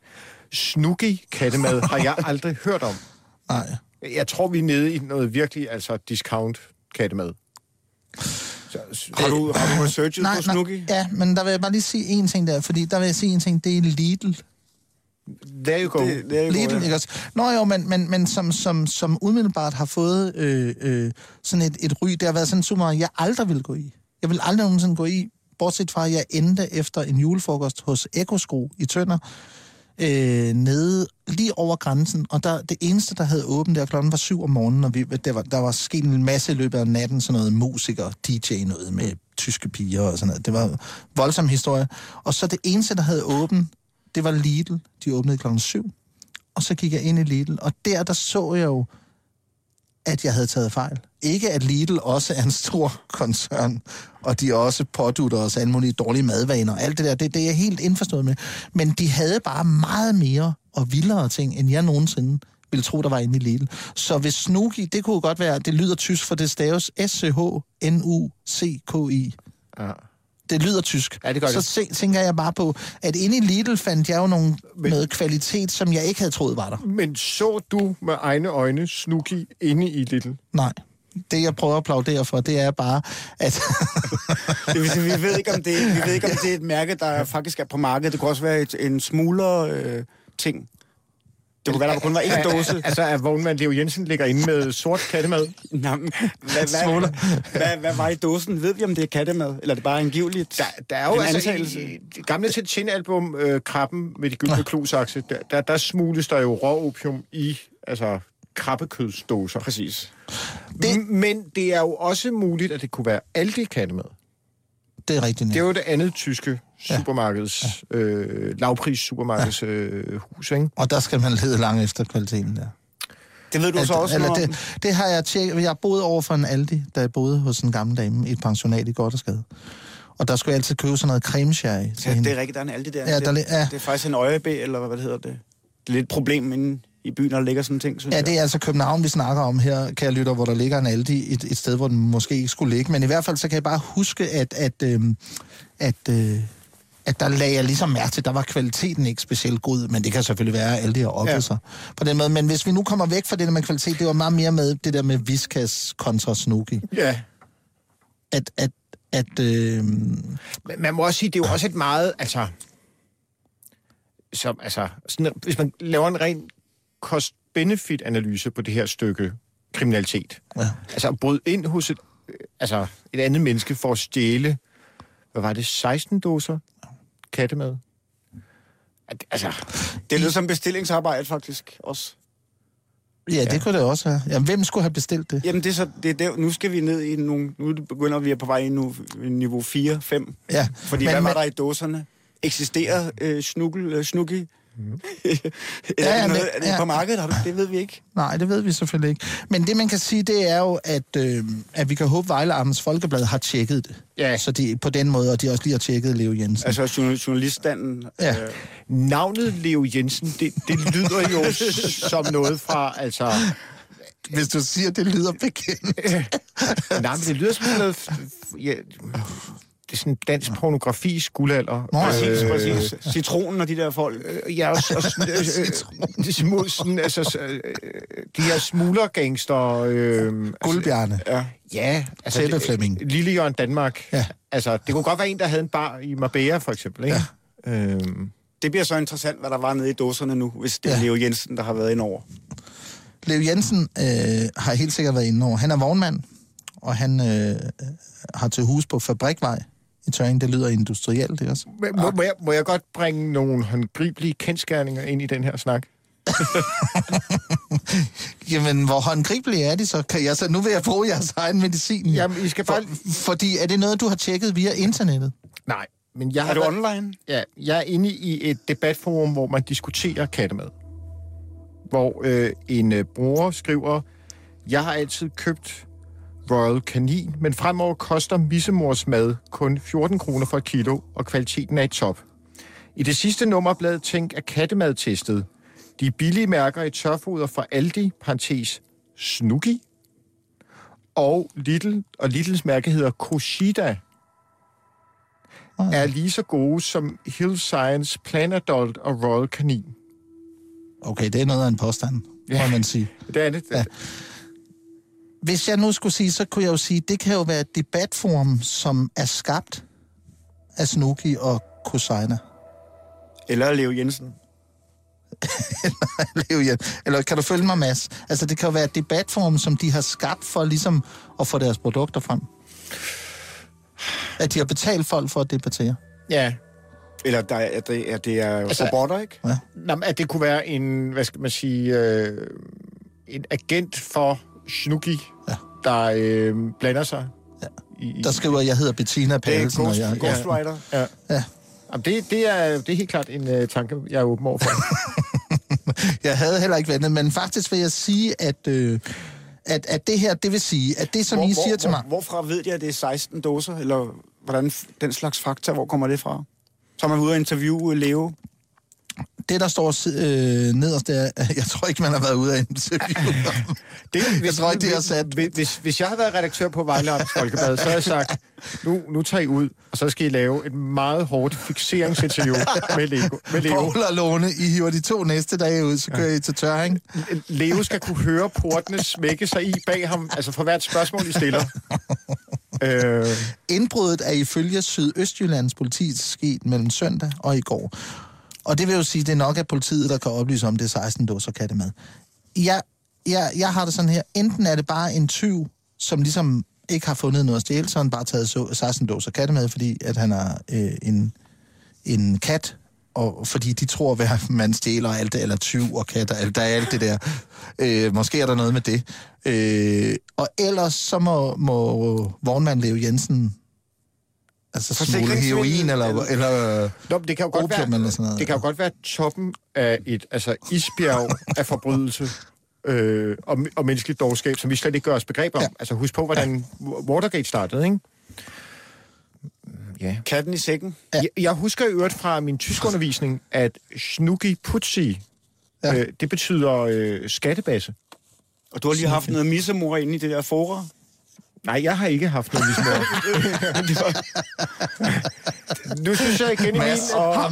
Snooki kattemad har jeg aldrig hørt om. Nej. Jeg tror, vi er nede i noget virkelig, altså, discount kattemad. Så, Har du, har du researchet Nej, på Snooki? ja, men der vil jeg bare lige sige en ting der, fordi der vil jeg sige en ting, det er Lidl. there you go. Det, er jo Lidl, godt, ikke også? Nå jo, men, men, men som, som, som umiddelbart har fået øh, øh, sådan et, et ry, det har været sådan en supermarked, jeg aldrig vil gå i. Jeg vil aldrig nogensinde gå i, bortset fra, at jeg endte efter en julefrokost hos Ekosko i Tønder, øh, nede lige over grænsen, og der, det eneste, der havde åbent der, klokken var syv om morgenen, og vi, der, var, der var sket en masse i løbet af natten, sådan noget musiker, DJ noget med tyske piger og sådan noget. Det var voldsom historie. Og så det eneste, der havde åbent, det var Lidl. De åbnede klokken syv. Og så gik jeg ind i Lidl, og der, der så jeg jo, at jeg havde taget fejl. Ikke at Lidl også er en stor koncern, og de også pådutter os alle mulige dårlige madvaner og alt det der, det, det er jeg helt indforstået med. Men de havde bare meget mere og vildere ting, end jeg nogensinde ville tro, der var inde i Lidl. Så hvis Snooki, det kunne godt være, det lyder tysk, for det staves S-C-H-N-U-C-K-I. Ja. Det lyder tysk. Ja, det gør så det. se, tænker jeg bare på, at inde i Lidl fandt jeg jo nogle, Men- noget kvalitet, som jeg ikke havde troet var der. Men så du med egne øjne Snooki inde i Little? Nej. Det, jeg prøver at applaudere for, det er bare, at... Det vil sige, vi ved ikke, om det, vi ved ikke, om det er et mærke, der faktisk er på markedet. Det kunne også være et, en smugler øh, ting. Det kunne være, der kun var én dåse. Altså, at vognmand Leo Jensen ligger inde med sort kattemad? Nå, men hvad, hvad, hvad, hvad, var i dåsen? Ved vi, om det er kattemad? Eller er det bare angiveligt? Der, der er jo En altså antagelse. i, det gamle Tintin-album, øh, Krabben med de gyldne klusakse, der, der, der smugles der jo rå opium i altså, krabbekødsdåser. Præcis. Det... Men det er jo også muligt, at det kunne være Aldi kattemad. Det er rigtigt. Det Ja. er jo det andet tyske supermarkeds, øh, lavpris supermarkeds øh, hus, ikke? Og der skal man lede langt efter kvaliteten der. Det ved du så også eller det, det har jeg tjekket. Jeg boede over for en Aldi, da jeg boede hos en gammel dame i et pensionat i Goddersgade. Og der skulle jeg altid købe sådan noget creme sherry til Ja, hende. det er rigtigt, der er en Aldi der. Ja, det, der li- ja. det er faktisk en øjebæ, eller hvad det hedder det. Det er lidt et problem inde i byen, når der ligger sådan en ting, synes Ja, jeg. det er altså København, vi snakker om her, kan jeg lytte, hvor der ligger en Aldi et, et sted, hvor den måske ikke skulle ligge. Men i hvert fald, så kan jeg bare huske, at, at, øhm, at, øh, at der lagde jeg ligesom mærke til, der var kvaliteten ikke specielt god, men det kan selvfølgelig være, at Aldi har oppet Ja. sig på den måde. Men hvis vi nu kommer væk fra det der med kvalitet, det var meget mere med det der med Viskas kontra Snooki. Ja. At, at, at øh, man må også sige, det er jo også et meget, altså... Som, altså sådan, hvis man laver en ren cost-benefit-analyse på det her stykke kriminalitet, ja. altså at bryde ind hos et, øh, altså, et andet menneske for at stjæle, hvad var det, 16 dåser kattemad? At- Altså, Det lyder som bestillingsarbejde, faktisk, også. ja, det kunne det også være. Jamen, hvem skulle have bestilt det? Jamen, det er så, det er der, nu skal vi ned i nogle... Nu begynder vi at på vej i nu, niveau 4, 5. Ja, Fordi men- hvad var men- der i dåserne? Eksisterer øh, snukkel, øh, Ja, er, ja, det noget, men- er det ja. på markedet? Har du, det ved vi ikke. Nej, det ved vi selvfølgelig ikke. Men det, man kan sige, det er jo, at, øh, at vi kan håbe, at Vejle Amts Folkeblad har tjekket det. Ja. Så de, på den måde, og de også lige har tjekket Leo Jensen. Altså journal- journaliststanden. Ja. Øh, navnet Leo Jensen, det, det lyder jo som noget fra, altså... Hvis du siger, det lyder bekendt. Nej, men det lyder som sådan noget... f- f- Ja, det er sådan dansk pornografi guldalder. Nå, præcis, Øh, præcis. Citronen og de der folk. Øh, Ja, og, og sådan, øh, øh, de små, sådan, altså, så, øh, de her smuglergangster... Øh, Guldbjerne. Ja. ja, altså... Tæppe det- Flemming. Lille Jørgen Danmark. Ja. Altså, det kunne godt være en, der havde en bar i Marbella, for eksempel, ikke? Ja. Øhm, Det bliver så interessant, hvad der var nede i dåserne nu, hvis det er Ja. Leo Jensen, der har været ind over. Leo Jensen øh, har helt sikkert været inde over. Han er vognmand, og han øh, har til hus på Fabrikvej i Tøring. Det lyder industrielt, ikke også? må, må, jeg, må jeg godt bringe nogle håndgribelige kendskærninger ind i den her snak? Jamen, hvor håndgribelige er de så? Kan jeg så? Nu vil jeg bruge jeres egen medicin. Jamen, I skal bare... For, fordi er det noget, du har tjekket via internettet? Nej, Men jeg Er har du været- online? Ja, jeg er inde i et debatforum, hvor man diskuterer kattemad. Hvor øh, en øh, bruger skriver, jeg har altid købt Royal Canin, men fremover koster missemors mad kun 14 kroner for et kilo, og kvaliteten er i top. I det sidste nummer af bladet Tænk er kattemad testet. De billige mærker i tørfoder fra Aldi, parentes Snooki, og Lidl, og Lidls mærke hedder Koshida, er lige så gode som Hill Science, Plan Adult og Royal Canin. Okay, det er noget af en påstand, ja. må man sige. Det er det. Ja. Hvis jeg nu skulle sige, så kunne jeg jo sige, det kan jo være et debatforum, som er skabt af Snuki og Kosaina. Eller Leo Jensen? Leo Jen. Eller kan du følge mig, Mads? Altså, det kan jo være et debatforum, som de har skabt for ligesom at få deres produkter frem. At de har betalt folk for at debattere. Ja. Eller der, er det, er det er Altså- robotter, ikke? Nå, men at det kunne være en, hvad skal man sige, øh, en agent for Snooki, Ja. Der øh, blander sig. Ja. I, Der skriver, at jeg hedder Bettina Det er Pallesen, og Ghost, jeg... Ghost Rider. Ja. Ja. Jamen, det, det, er, det er helt klart en uh, tanke, jeg er åben over for. Jeg havde heller ikke ventet, men faktisk vil jeg sige, at, øh, at, at det her, det vil sige, at det, som I siger til mig... Hvorfra ved jeg, at det er 16 dåser? Eller hvordan den slags fakta, hvor kommer det fra? Så er man ude og interviewe Leo. Det, der står øh, nederst, det er, jeg tror ikke, man har været ude af interview. Det, Jeg tror ikke, det er sat. Hvis, hvis, hvis jeg havde været redaktør på Vejle Amts Folkeblad, så havde jeg sagt, nu, nu tager I ud, og så skal I lave et meget hårdt fixeringsinterview med Leo. Med Leo. Paul og Lone, I hiver de to næste dage ud, så kører I til tørring. Leo skal kunne høre portene smække sig i bag ham, altså for hvert spørgsmål, I stiller. øh, Indbruddet er ifølge Sydøstjyllands politi sket mellem søndag og i går. Og det vil jo sige, at det er nok af politiet, der kan oplyse om det er 16 dåser kattemad. Jeg, jeg, jeg har det sådan her. Enten er det bare en tyv, som ligesom ikke har fundet noget at stjæle, så han bare taget så- 16 dåser kattemad, fordi at han er øh, en, en kat, og fordi de tror, at man stjæler alt det, eller tyv og kat, og alt, der er alt det der. Øh, måske er der noget med det. Øh, og ellers så må, må vognmand Leo Jensen altså smule heroin, eller, eller- eller Nå, det kan jo godt Opium være, eller sådan noget. det kan jo godt være toppen af et altså isbjerg af forbrydelse øh, og, og menneskeligt dårskab, som vi slet ikke gør os begreb om. Ja. Altså husk på, hvordan Watergate startede, ikke? Ja. Katten i sækken. Ja. Jeg, jeg husker i øvrigt fra min tyskundervisning, at Snooki Putzi, Ja. øh, det betyder øh, skattebasse. Og du har lige haft noget missemor inde i det der fora. Nej, jeg har ikke haft noget ligesom Nu synes jeg igen, Emil, og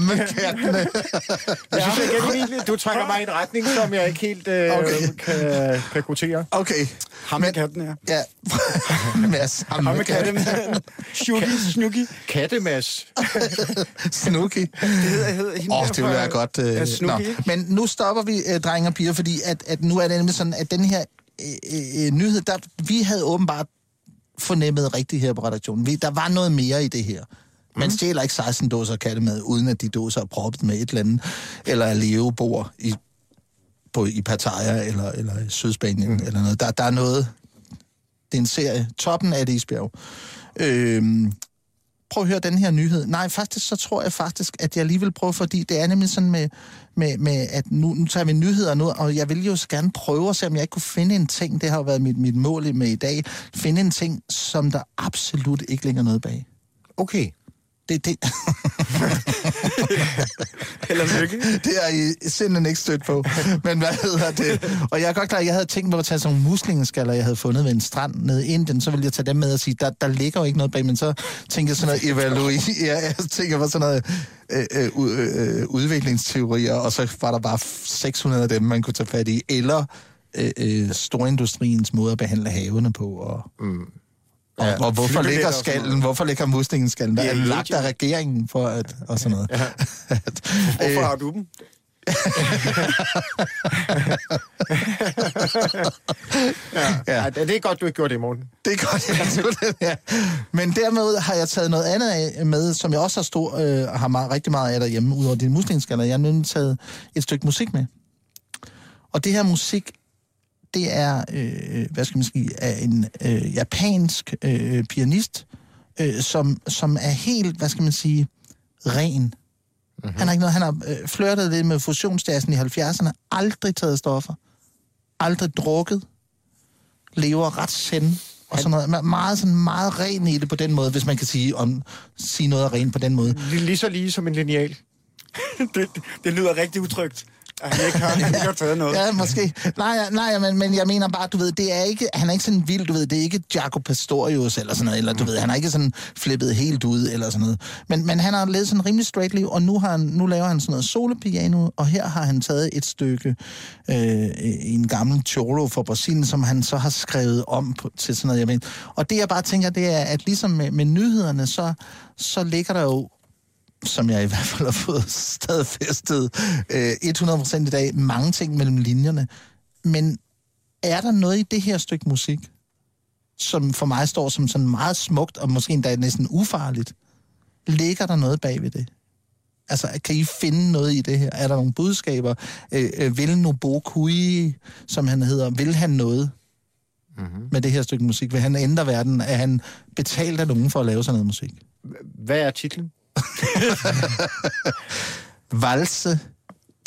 jeg synes jeg igen, Emil, du trækker mig i en retning, som jeg ikke helt øh, Okay. kan, kan kvotere. Okay, Ham med katten, ja. ja. Mads, ham, Ham med med katten. katten. Snuki, Snuki. Kattemas. Snooki. Det hedder, hedder hende Åh, oh, det ville være godt. Øh, Ja? Men nu stopper vi, øh, drenge og piger, fordi at, at nu er det nemlig sådan, at den her øh, øh, nyhed, der, vi havde åbenbart fornemmet rigtigt her på redaktionen. Vi, der var noget mere i det her. Man stjæler ikke 16 dåser kattemad, uden at de dåser er proppet med et eller andet, eller bor i, på, i Pattaya, eller, eller i Sydspanien, mm. eller noget. Der, der er noget... Det er en serie. Toppen af et isbjerg. Øhm, prøv at høre den her nyhed. Nej, faktisk så tror jeg faktisk, at jeg alligevel prøver, fordi det er nemlig sådan med, med, med at nu, nu tager vi nyheder nu, og jeg vil jo så gerne prøve at se, om jeg ikke kunne finde en ting, det har jo været mit, mit mål med i dag, finde en ting, som der absolut ikke ligger noget bag. Okay. Det, det, Eller lykke. det er I simpelthen ikke stødt på. Men hvad hedder det? Og jeg er godt klar, at jeg havde tænkt på at tage sådan nogle muslingeskaller, jeg havde fundet ved en strand nede i Indien, så ville jeg tage dem med og sige, der, der ligger jo ikke noget bag, men så tænker jeg sådan noget evaluering, ja, jeg tænker på sådan noget øh, øh, øh, udviklingsteorier, og så var der bare 600 af dem, man kunne tage fat i, eller øh, øh, storindustriens måde at behandle havene på, og... Mm. Og, Ja, og hvorfor ligger skallen, hvorfor ligger muslingeskallen? Der Ja, er i lagt af regeringen for at, og sådan noget. At, Hvorfor øh, har du dem? Ja. ja. det er godt, du ikke gjorde det, Morten. Det er godt, jeg tog den her. Men dermed har jeg taget noget andet af med, som jeg også har, stor, øh, har meget, rigtig meget af derhjemme, udover din muslimskaller. Jeg har nemlig taget et stykke musik med. Og det her musik, det er, øh, hvad skal man sige, af en øh, japansk øh, pianist, øh, som, som er helt, hvad skal man sige, ren. Mm-hmm. Han har ikke noget, han har øh, flirtet lidt med fusionsdassen i 70'erne, aldrig taget stoffer, aldrig drukket, lever ret send og sådan noget. Me- Meget, sådan, meget ren i det på den måde, hvis man kan sige, om, sige noget af ren på den måde. Lige, lige så lige som en lineal. det, det, det lyder rigtig utrygt, at han ikke har, han ikke har taget noget. Ja, måske. Nej, nej men, men jeg mener bare, du ved, det er ikke, han er ikke sådan vild, du ved, det er ikke Jaco Pastorius eller sådan noget, eller du ved, han er ikke sådan flippet helt ud eller sådan noget. Men, men han har levet sådan rimelig straight liv, og nu, har han, nu laver han sådan noget solopiano, og her har han taget et stykke øh, en gammel cholo fra Brasilien, som han så har skrevet om på, til sådan noget, jeg mener. Og det jeg bare tænker, det er, at ligesom med, med nyhederne, så, så ligger der jo som jeg i hvert fald har fået stadfæstet øh, 100% i dag, mange ting mellem linjerne. Men er der noget i det her stykke musik, som for mig står som sådan meget smukt, og måske endda næsten ufarligt? Ligger der noget bag ved det? Altså, kan I finde noget i det her? Er der nogle budskaber? Øh, øh, vil Nobo Kui, som han hedder, vil han noget mm-hmm. med det her stykke musik? Vil han ændre verden? Er han betalt af nogen for at lave sådan noget musik? Hvad er titlen? Valse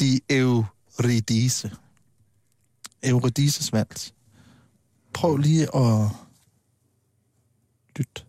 de Eurydice. Eurydices vals. Prøv lige at lytte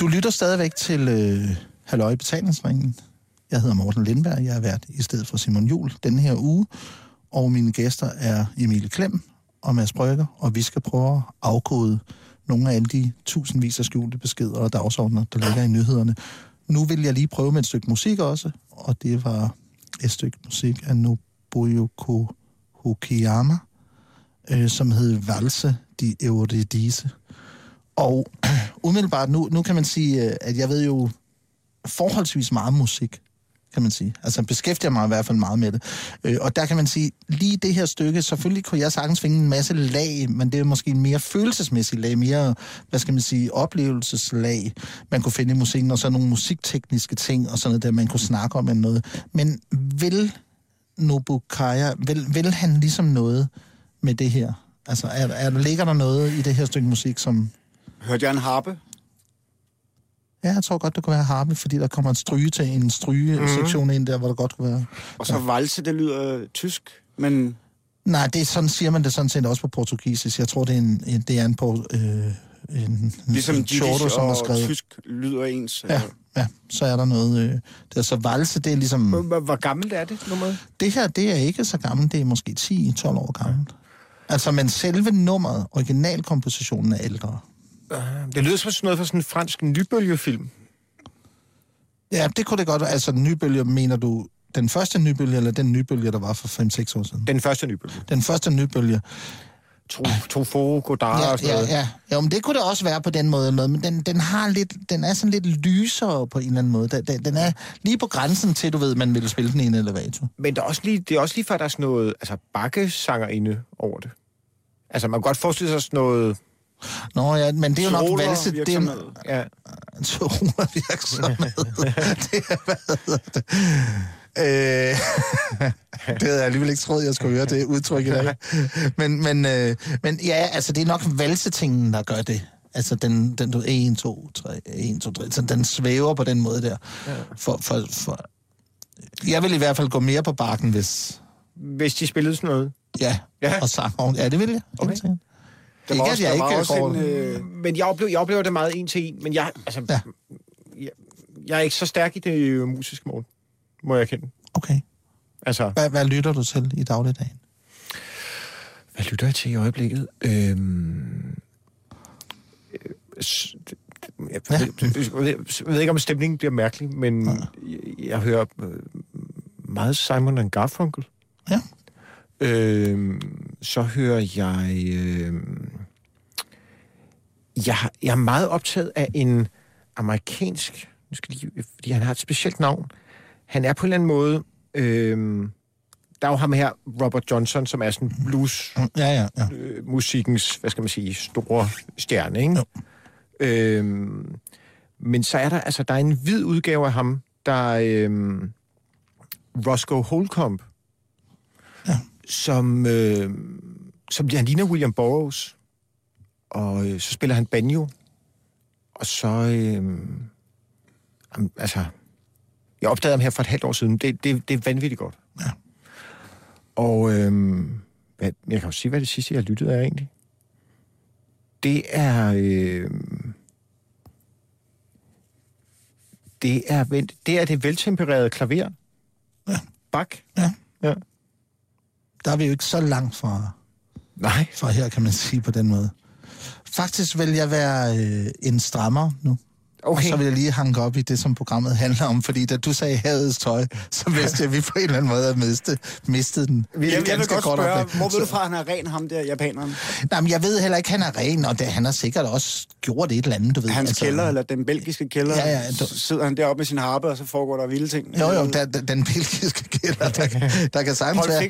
du lytter stadigvæk til øh, Halløj betalingsringen. Jeg hedder Morten Lindberg, jeg er vært i stedet for Simon Jul denne her uge. Og mine gæster er Emil Klem og Mads Brygger, og vi skal prøve at afkode nogle af alle de tusindvis af skjulte beskeder og dagsordner, der ligger i nyhederne. Nu vil jeg lige prøve med et stykke musik også, og det var et stykke musik af Nobuyuko Hokiyama, øh, som hed Valse de Eurydice. Og umiddelbart nu, nu kan man sige, øh, at jeg ved jo forholdsvis meget musik, kan man sige. Altså beskæftiger mig i hvert fald meget med det. Øh, og der kan man sige, lige det her stykke, selvfølgelig kunne jeg sagtens finde en masse lag, men det er måske en mere følelsesmæssig lag, mere, hvad skal man sige, oplevelseslag, man kunne finde i musikken, og så nogle musiktekniske ting, og sådan noget der, man kunne snakke om eller noget. Men vil Nobukaya, vil, vil han ligesom noget med det her? Altså, er, er, ligger der noget i det her stykke musik, som... Hørte jeg en harpe? Ja, jeg tror godt, det kunne være harpe, fordi der kommer en stryge til en stryge-sektion ind der, hvor der godt kunne være... Og så valse, det lyder øh, tysk, men Nej, det er sådan siger man det sådan set også på portugisisk. Jeg tror, det er en, en, det er en, på, øh, en, ligesom en Chordo, som er skrevet. tysk lyder ens. Ja, ja, så er der noget... Øh, det er så valse, det er ligesom... Hvor, hvor gammelt er det, nummeret? Det her, det er ikke så gammelt, det er måske 10-12 år gammelt. Altså, men selve nummeret, originalkompositionen er ældre. Det lyder som sådan noget fra sådan en fransk nybølgefilm. Ja, det kunne det godt. Altså, nybølge, mener du den første nybølge, eller den nybølge, der var for 5-6 år siden? Den første nybølge. Den første nybølge. Truffaut, Godard Ja, og sådan ja, noget. ja. Jo, men det kunne det også være på den måde, eller noget, men den, den, har lidt, den er sådan lidt lysere på en eller anden måde. Den, den, er lige på grænsen til, du ved, man vil spille den i en elevator. Men der er også lige, det er også lige før, der er sådan noget altså, bakkesanger inde over det. Altså, man kan godt forestille sig sådan noget... Nå ja, men det er jo nok valse. Det er. Ja, Tyroler virksomhed. det er, hvad hedder det? Øh, det havde jeg alligevel ikke troet, jeg skulle høre det udtryk i dag. Men, men, øh, men ja, altså det er nok valsetingen, der gør det. Altså den, den du 1, 2, 3, 1, 2, 3, så den svæver på den måde der. For, for, for, jeg vil i hvert fald gå mere på bakken, hvis... hvis de spillede sådan noget. Ja, Ja. og sang. Ja, det vil jeg. Okay. Der var Ikke, at også, jeg der ikke også går- en... Øh, Men jeg oplever, jeg oplever det meget en til en, men jeg, altså, Ja. jeg, jeg er ikke så stærk i det øh, musiske mål, må jeg kende. Okay. Altså, Hvad, hvad lytter du til i dagligdagen? hvad lytter jeg til i øjeblikket? Øhm, øh, s- jeg, Ja. jeg, jeg, jeg, ved ikke, om stemningen bliver mærkelig, men jeg, jeg hører øh, meget Simon and Garfunkel. Ja. Øhm, så hører jeg... øhm, jeg, jeg er meget optaget af en amerikansk... Nu skal lige, fordi han har et specielt navn. Han er på en eller anden måde... Øhm, der er jo ham her, Robert Johnson, som er sådan blues Ja, ja, ja. øh, musikkens, hvad skal man sige, store stjerne, ikke? Jo. Øhm, men så er der, altså, der er en hvid udgave af ham, der er øhm, Roscoe Holcomb, Ja. Som, øh, som han ligner William Burroughs, og øh, så spiller han banjo, og så, øh, altså, jeg opdagede ham her for et halvt år siden, det, det, det er vanvittigt godt. Ja. Og øhm, hvad, jeg kan jo sige, hvad det sidste, jeg har lyttet af egentlig. Det er... øhm, det er, det er det veltempererede klaver. Ja. Bak. Ja. ja. Der er vi jo ikke så langt fra, Nej. fra her, kan man sige på den måde. Faktisk vil jeg være øh, en strammer nu. Okay. Og så vil jeg lige hanke op i det, som programmet handler om, fordi da du sagde havets tøj, så vidste jeg, at vi på en eller anden måde havde mistet, mistet den. jeg, jeg vil godt kort spørge, hvor ved du fra, at han er ren, ham der japaneren? Nej, men jeg ved heller ikke, han er ren, og det, han har sikkert også gjort et eller andet, du ved. Hans altså, kælder, eller den belgiske kælder, Ja, ja, du- så sidder han deroppe med sin harpe, og så foregår der vilde ting. Jo, jo, der, der, den belgiske kælder, der, kan- der kan sagtens være...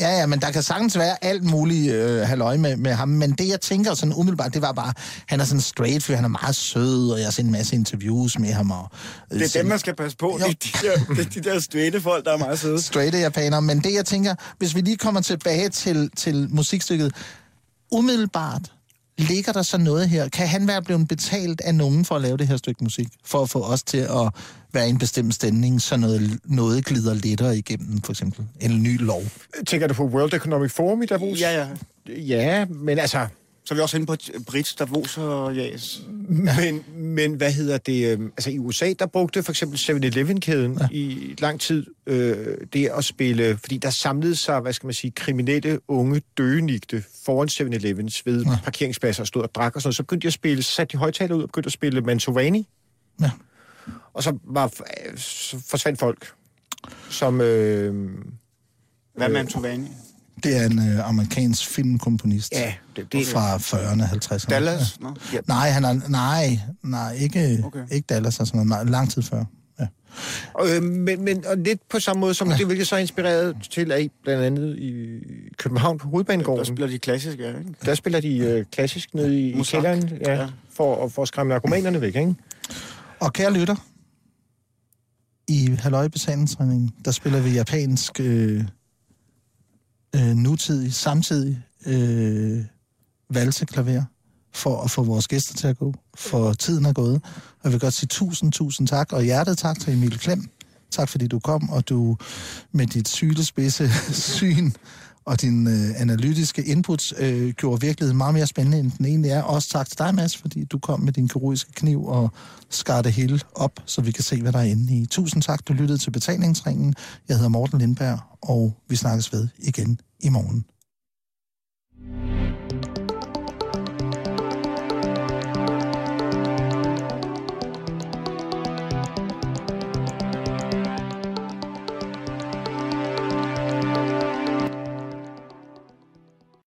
Ja, ja, men der kan sagtens være alt muligt øh, halløj med, med ham. Men det, jeg tænker sådan umiddelbart, det var bare, han er sådan straight fyr, han er meget sød, og jeg set en masse interviews med ham. Og, øh, Det er sådan- dem, man skal passe på. Jo. Det er de der, det er de der straighte folk, der er meget søde. straighte japanere. Men det, jeg tænker, hvis vi lige kommer tilbage til, til musikstykket, umiddelbart ligger der så noget her? Kan han være blevet betalt af nogen for at lave det her stykke musik? For at få os til at være i en bestemt stemning, så noget, noget glider lettere igennem, for eksempel? En ny lov. Tænker du på World Economic Forum i Davos? Ja, ja. Ja, men altså... Så er vi også inde på Brits, Davos og Jas. Men, men hvad hedder det? øh, Altså i USA, der brugte for eksempel 7-Eleven-kæden ja. i lang tid øh, det at spille, fordi der samlede sig, hvad skal man sige, kriminelle unge døgenigte foran 7-Elevens ved ja. parkeringspladser og stod og drak og sådan noget. Så begyndte de at spille, satte de højtaler ud og begyndte at spille Mantovani. Ja. Og så, var, øh, så forsvandt folk, som... Øh, Hvad med Antovani? Det er en øh, amerikansk filmkomponist. ja, det, det, Fra 40'erne, 50'erne. Dallas? Ja. Nej, han er, nej, nej, ikke, Okay. ikke Dallas, altså noget meget, lang tid før. Ja. Øh, men, men og lidt på samme måde som ja. det, hvilket så er inspireret til af blandt andet i København på Der Hovedbanegården. spiller de klassiske, ja, ikke? Der spiller de øh, klassisk nede i, i Mozart. kælderen, ja, Ja. For, at- for at skræmme narkomanerne væk, ikke? Og kære lytter, i Halløj Betalingstræningen, der spiller vi japansk øh, øh, nutidig, samtidig øh, valseklaver for at få vores gæster til at gå, for tiden er gået. Og jeg vil godt sige tusind, tusind tak, og hjertet tak til Emil Klem. Tak fordi du kom, og du med dit sylespidse syn og din øh, analytiske inputs øh, gjorde virkeligheden meget mere spændende, end den egentlig er. Også tak til dig, Mads, fordi du kom med din kirurgiske kniv og skar det hele op, så vi kan se, hvad der er inde i. Tusind tak, du lyttede til Betalingsringen. Jeg hedder Morten Lindberg, og vi snakkes ved igen i morgen.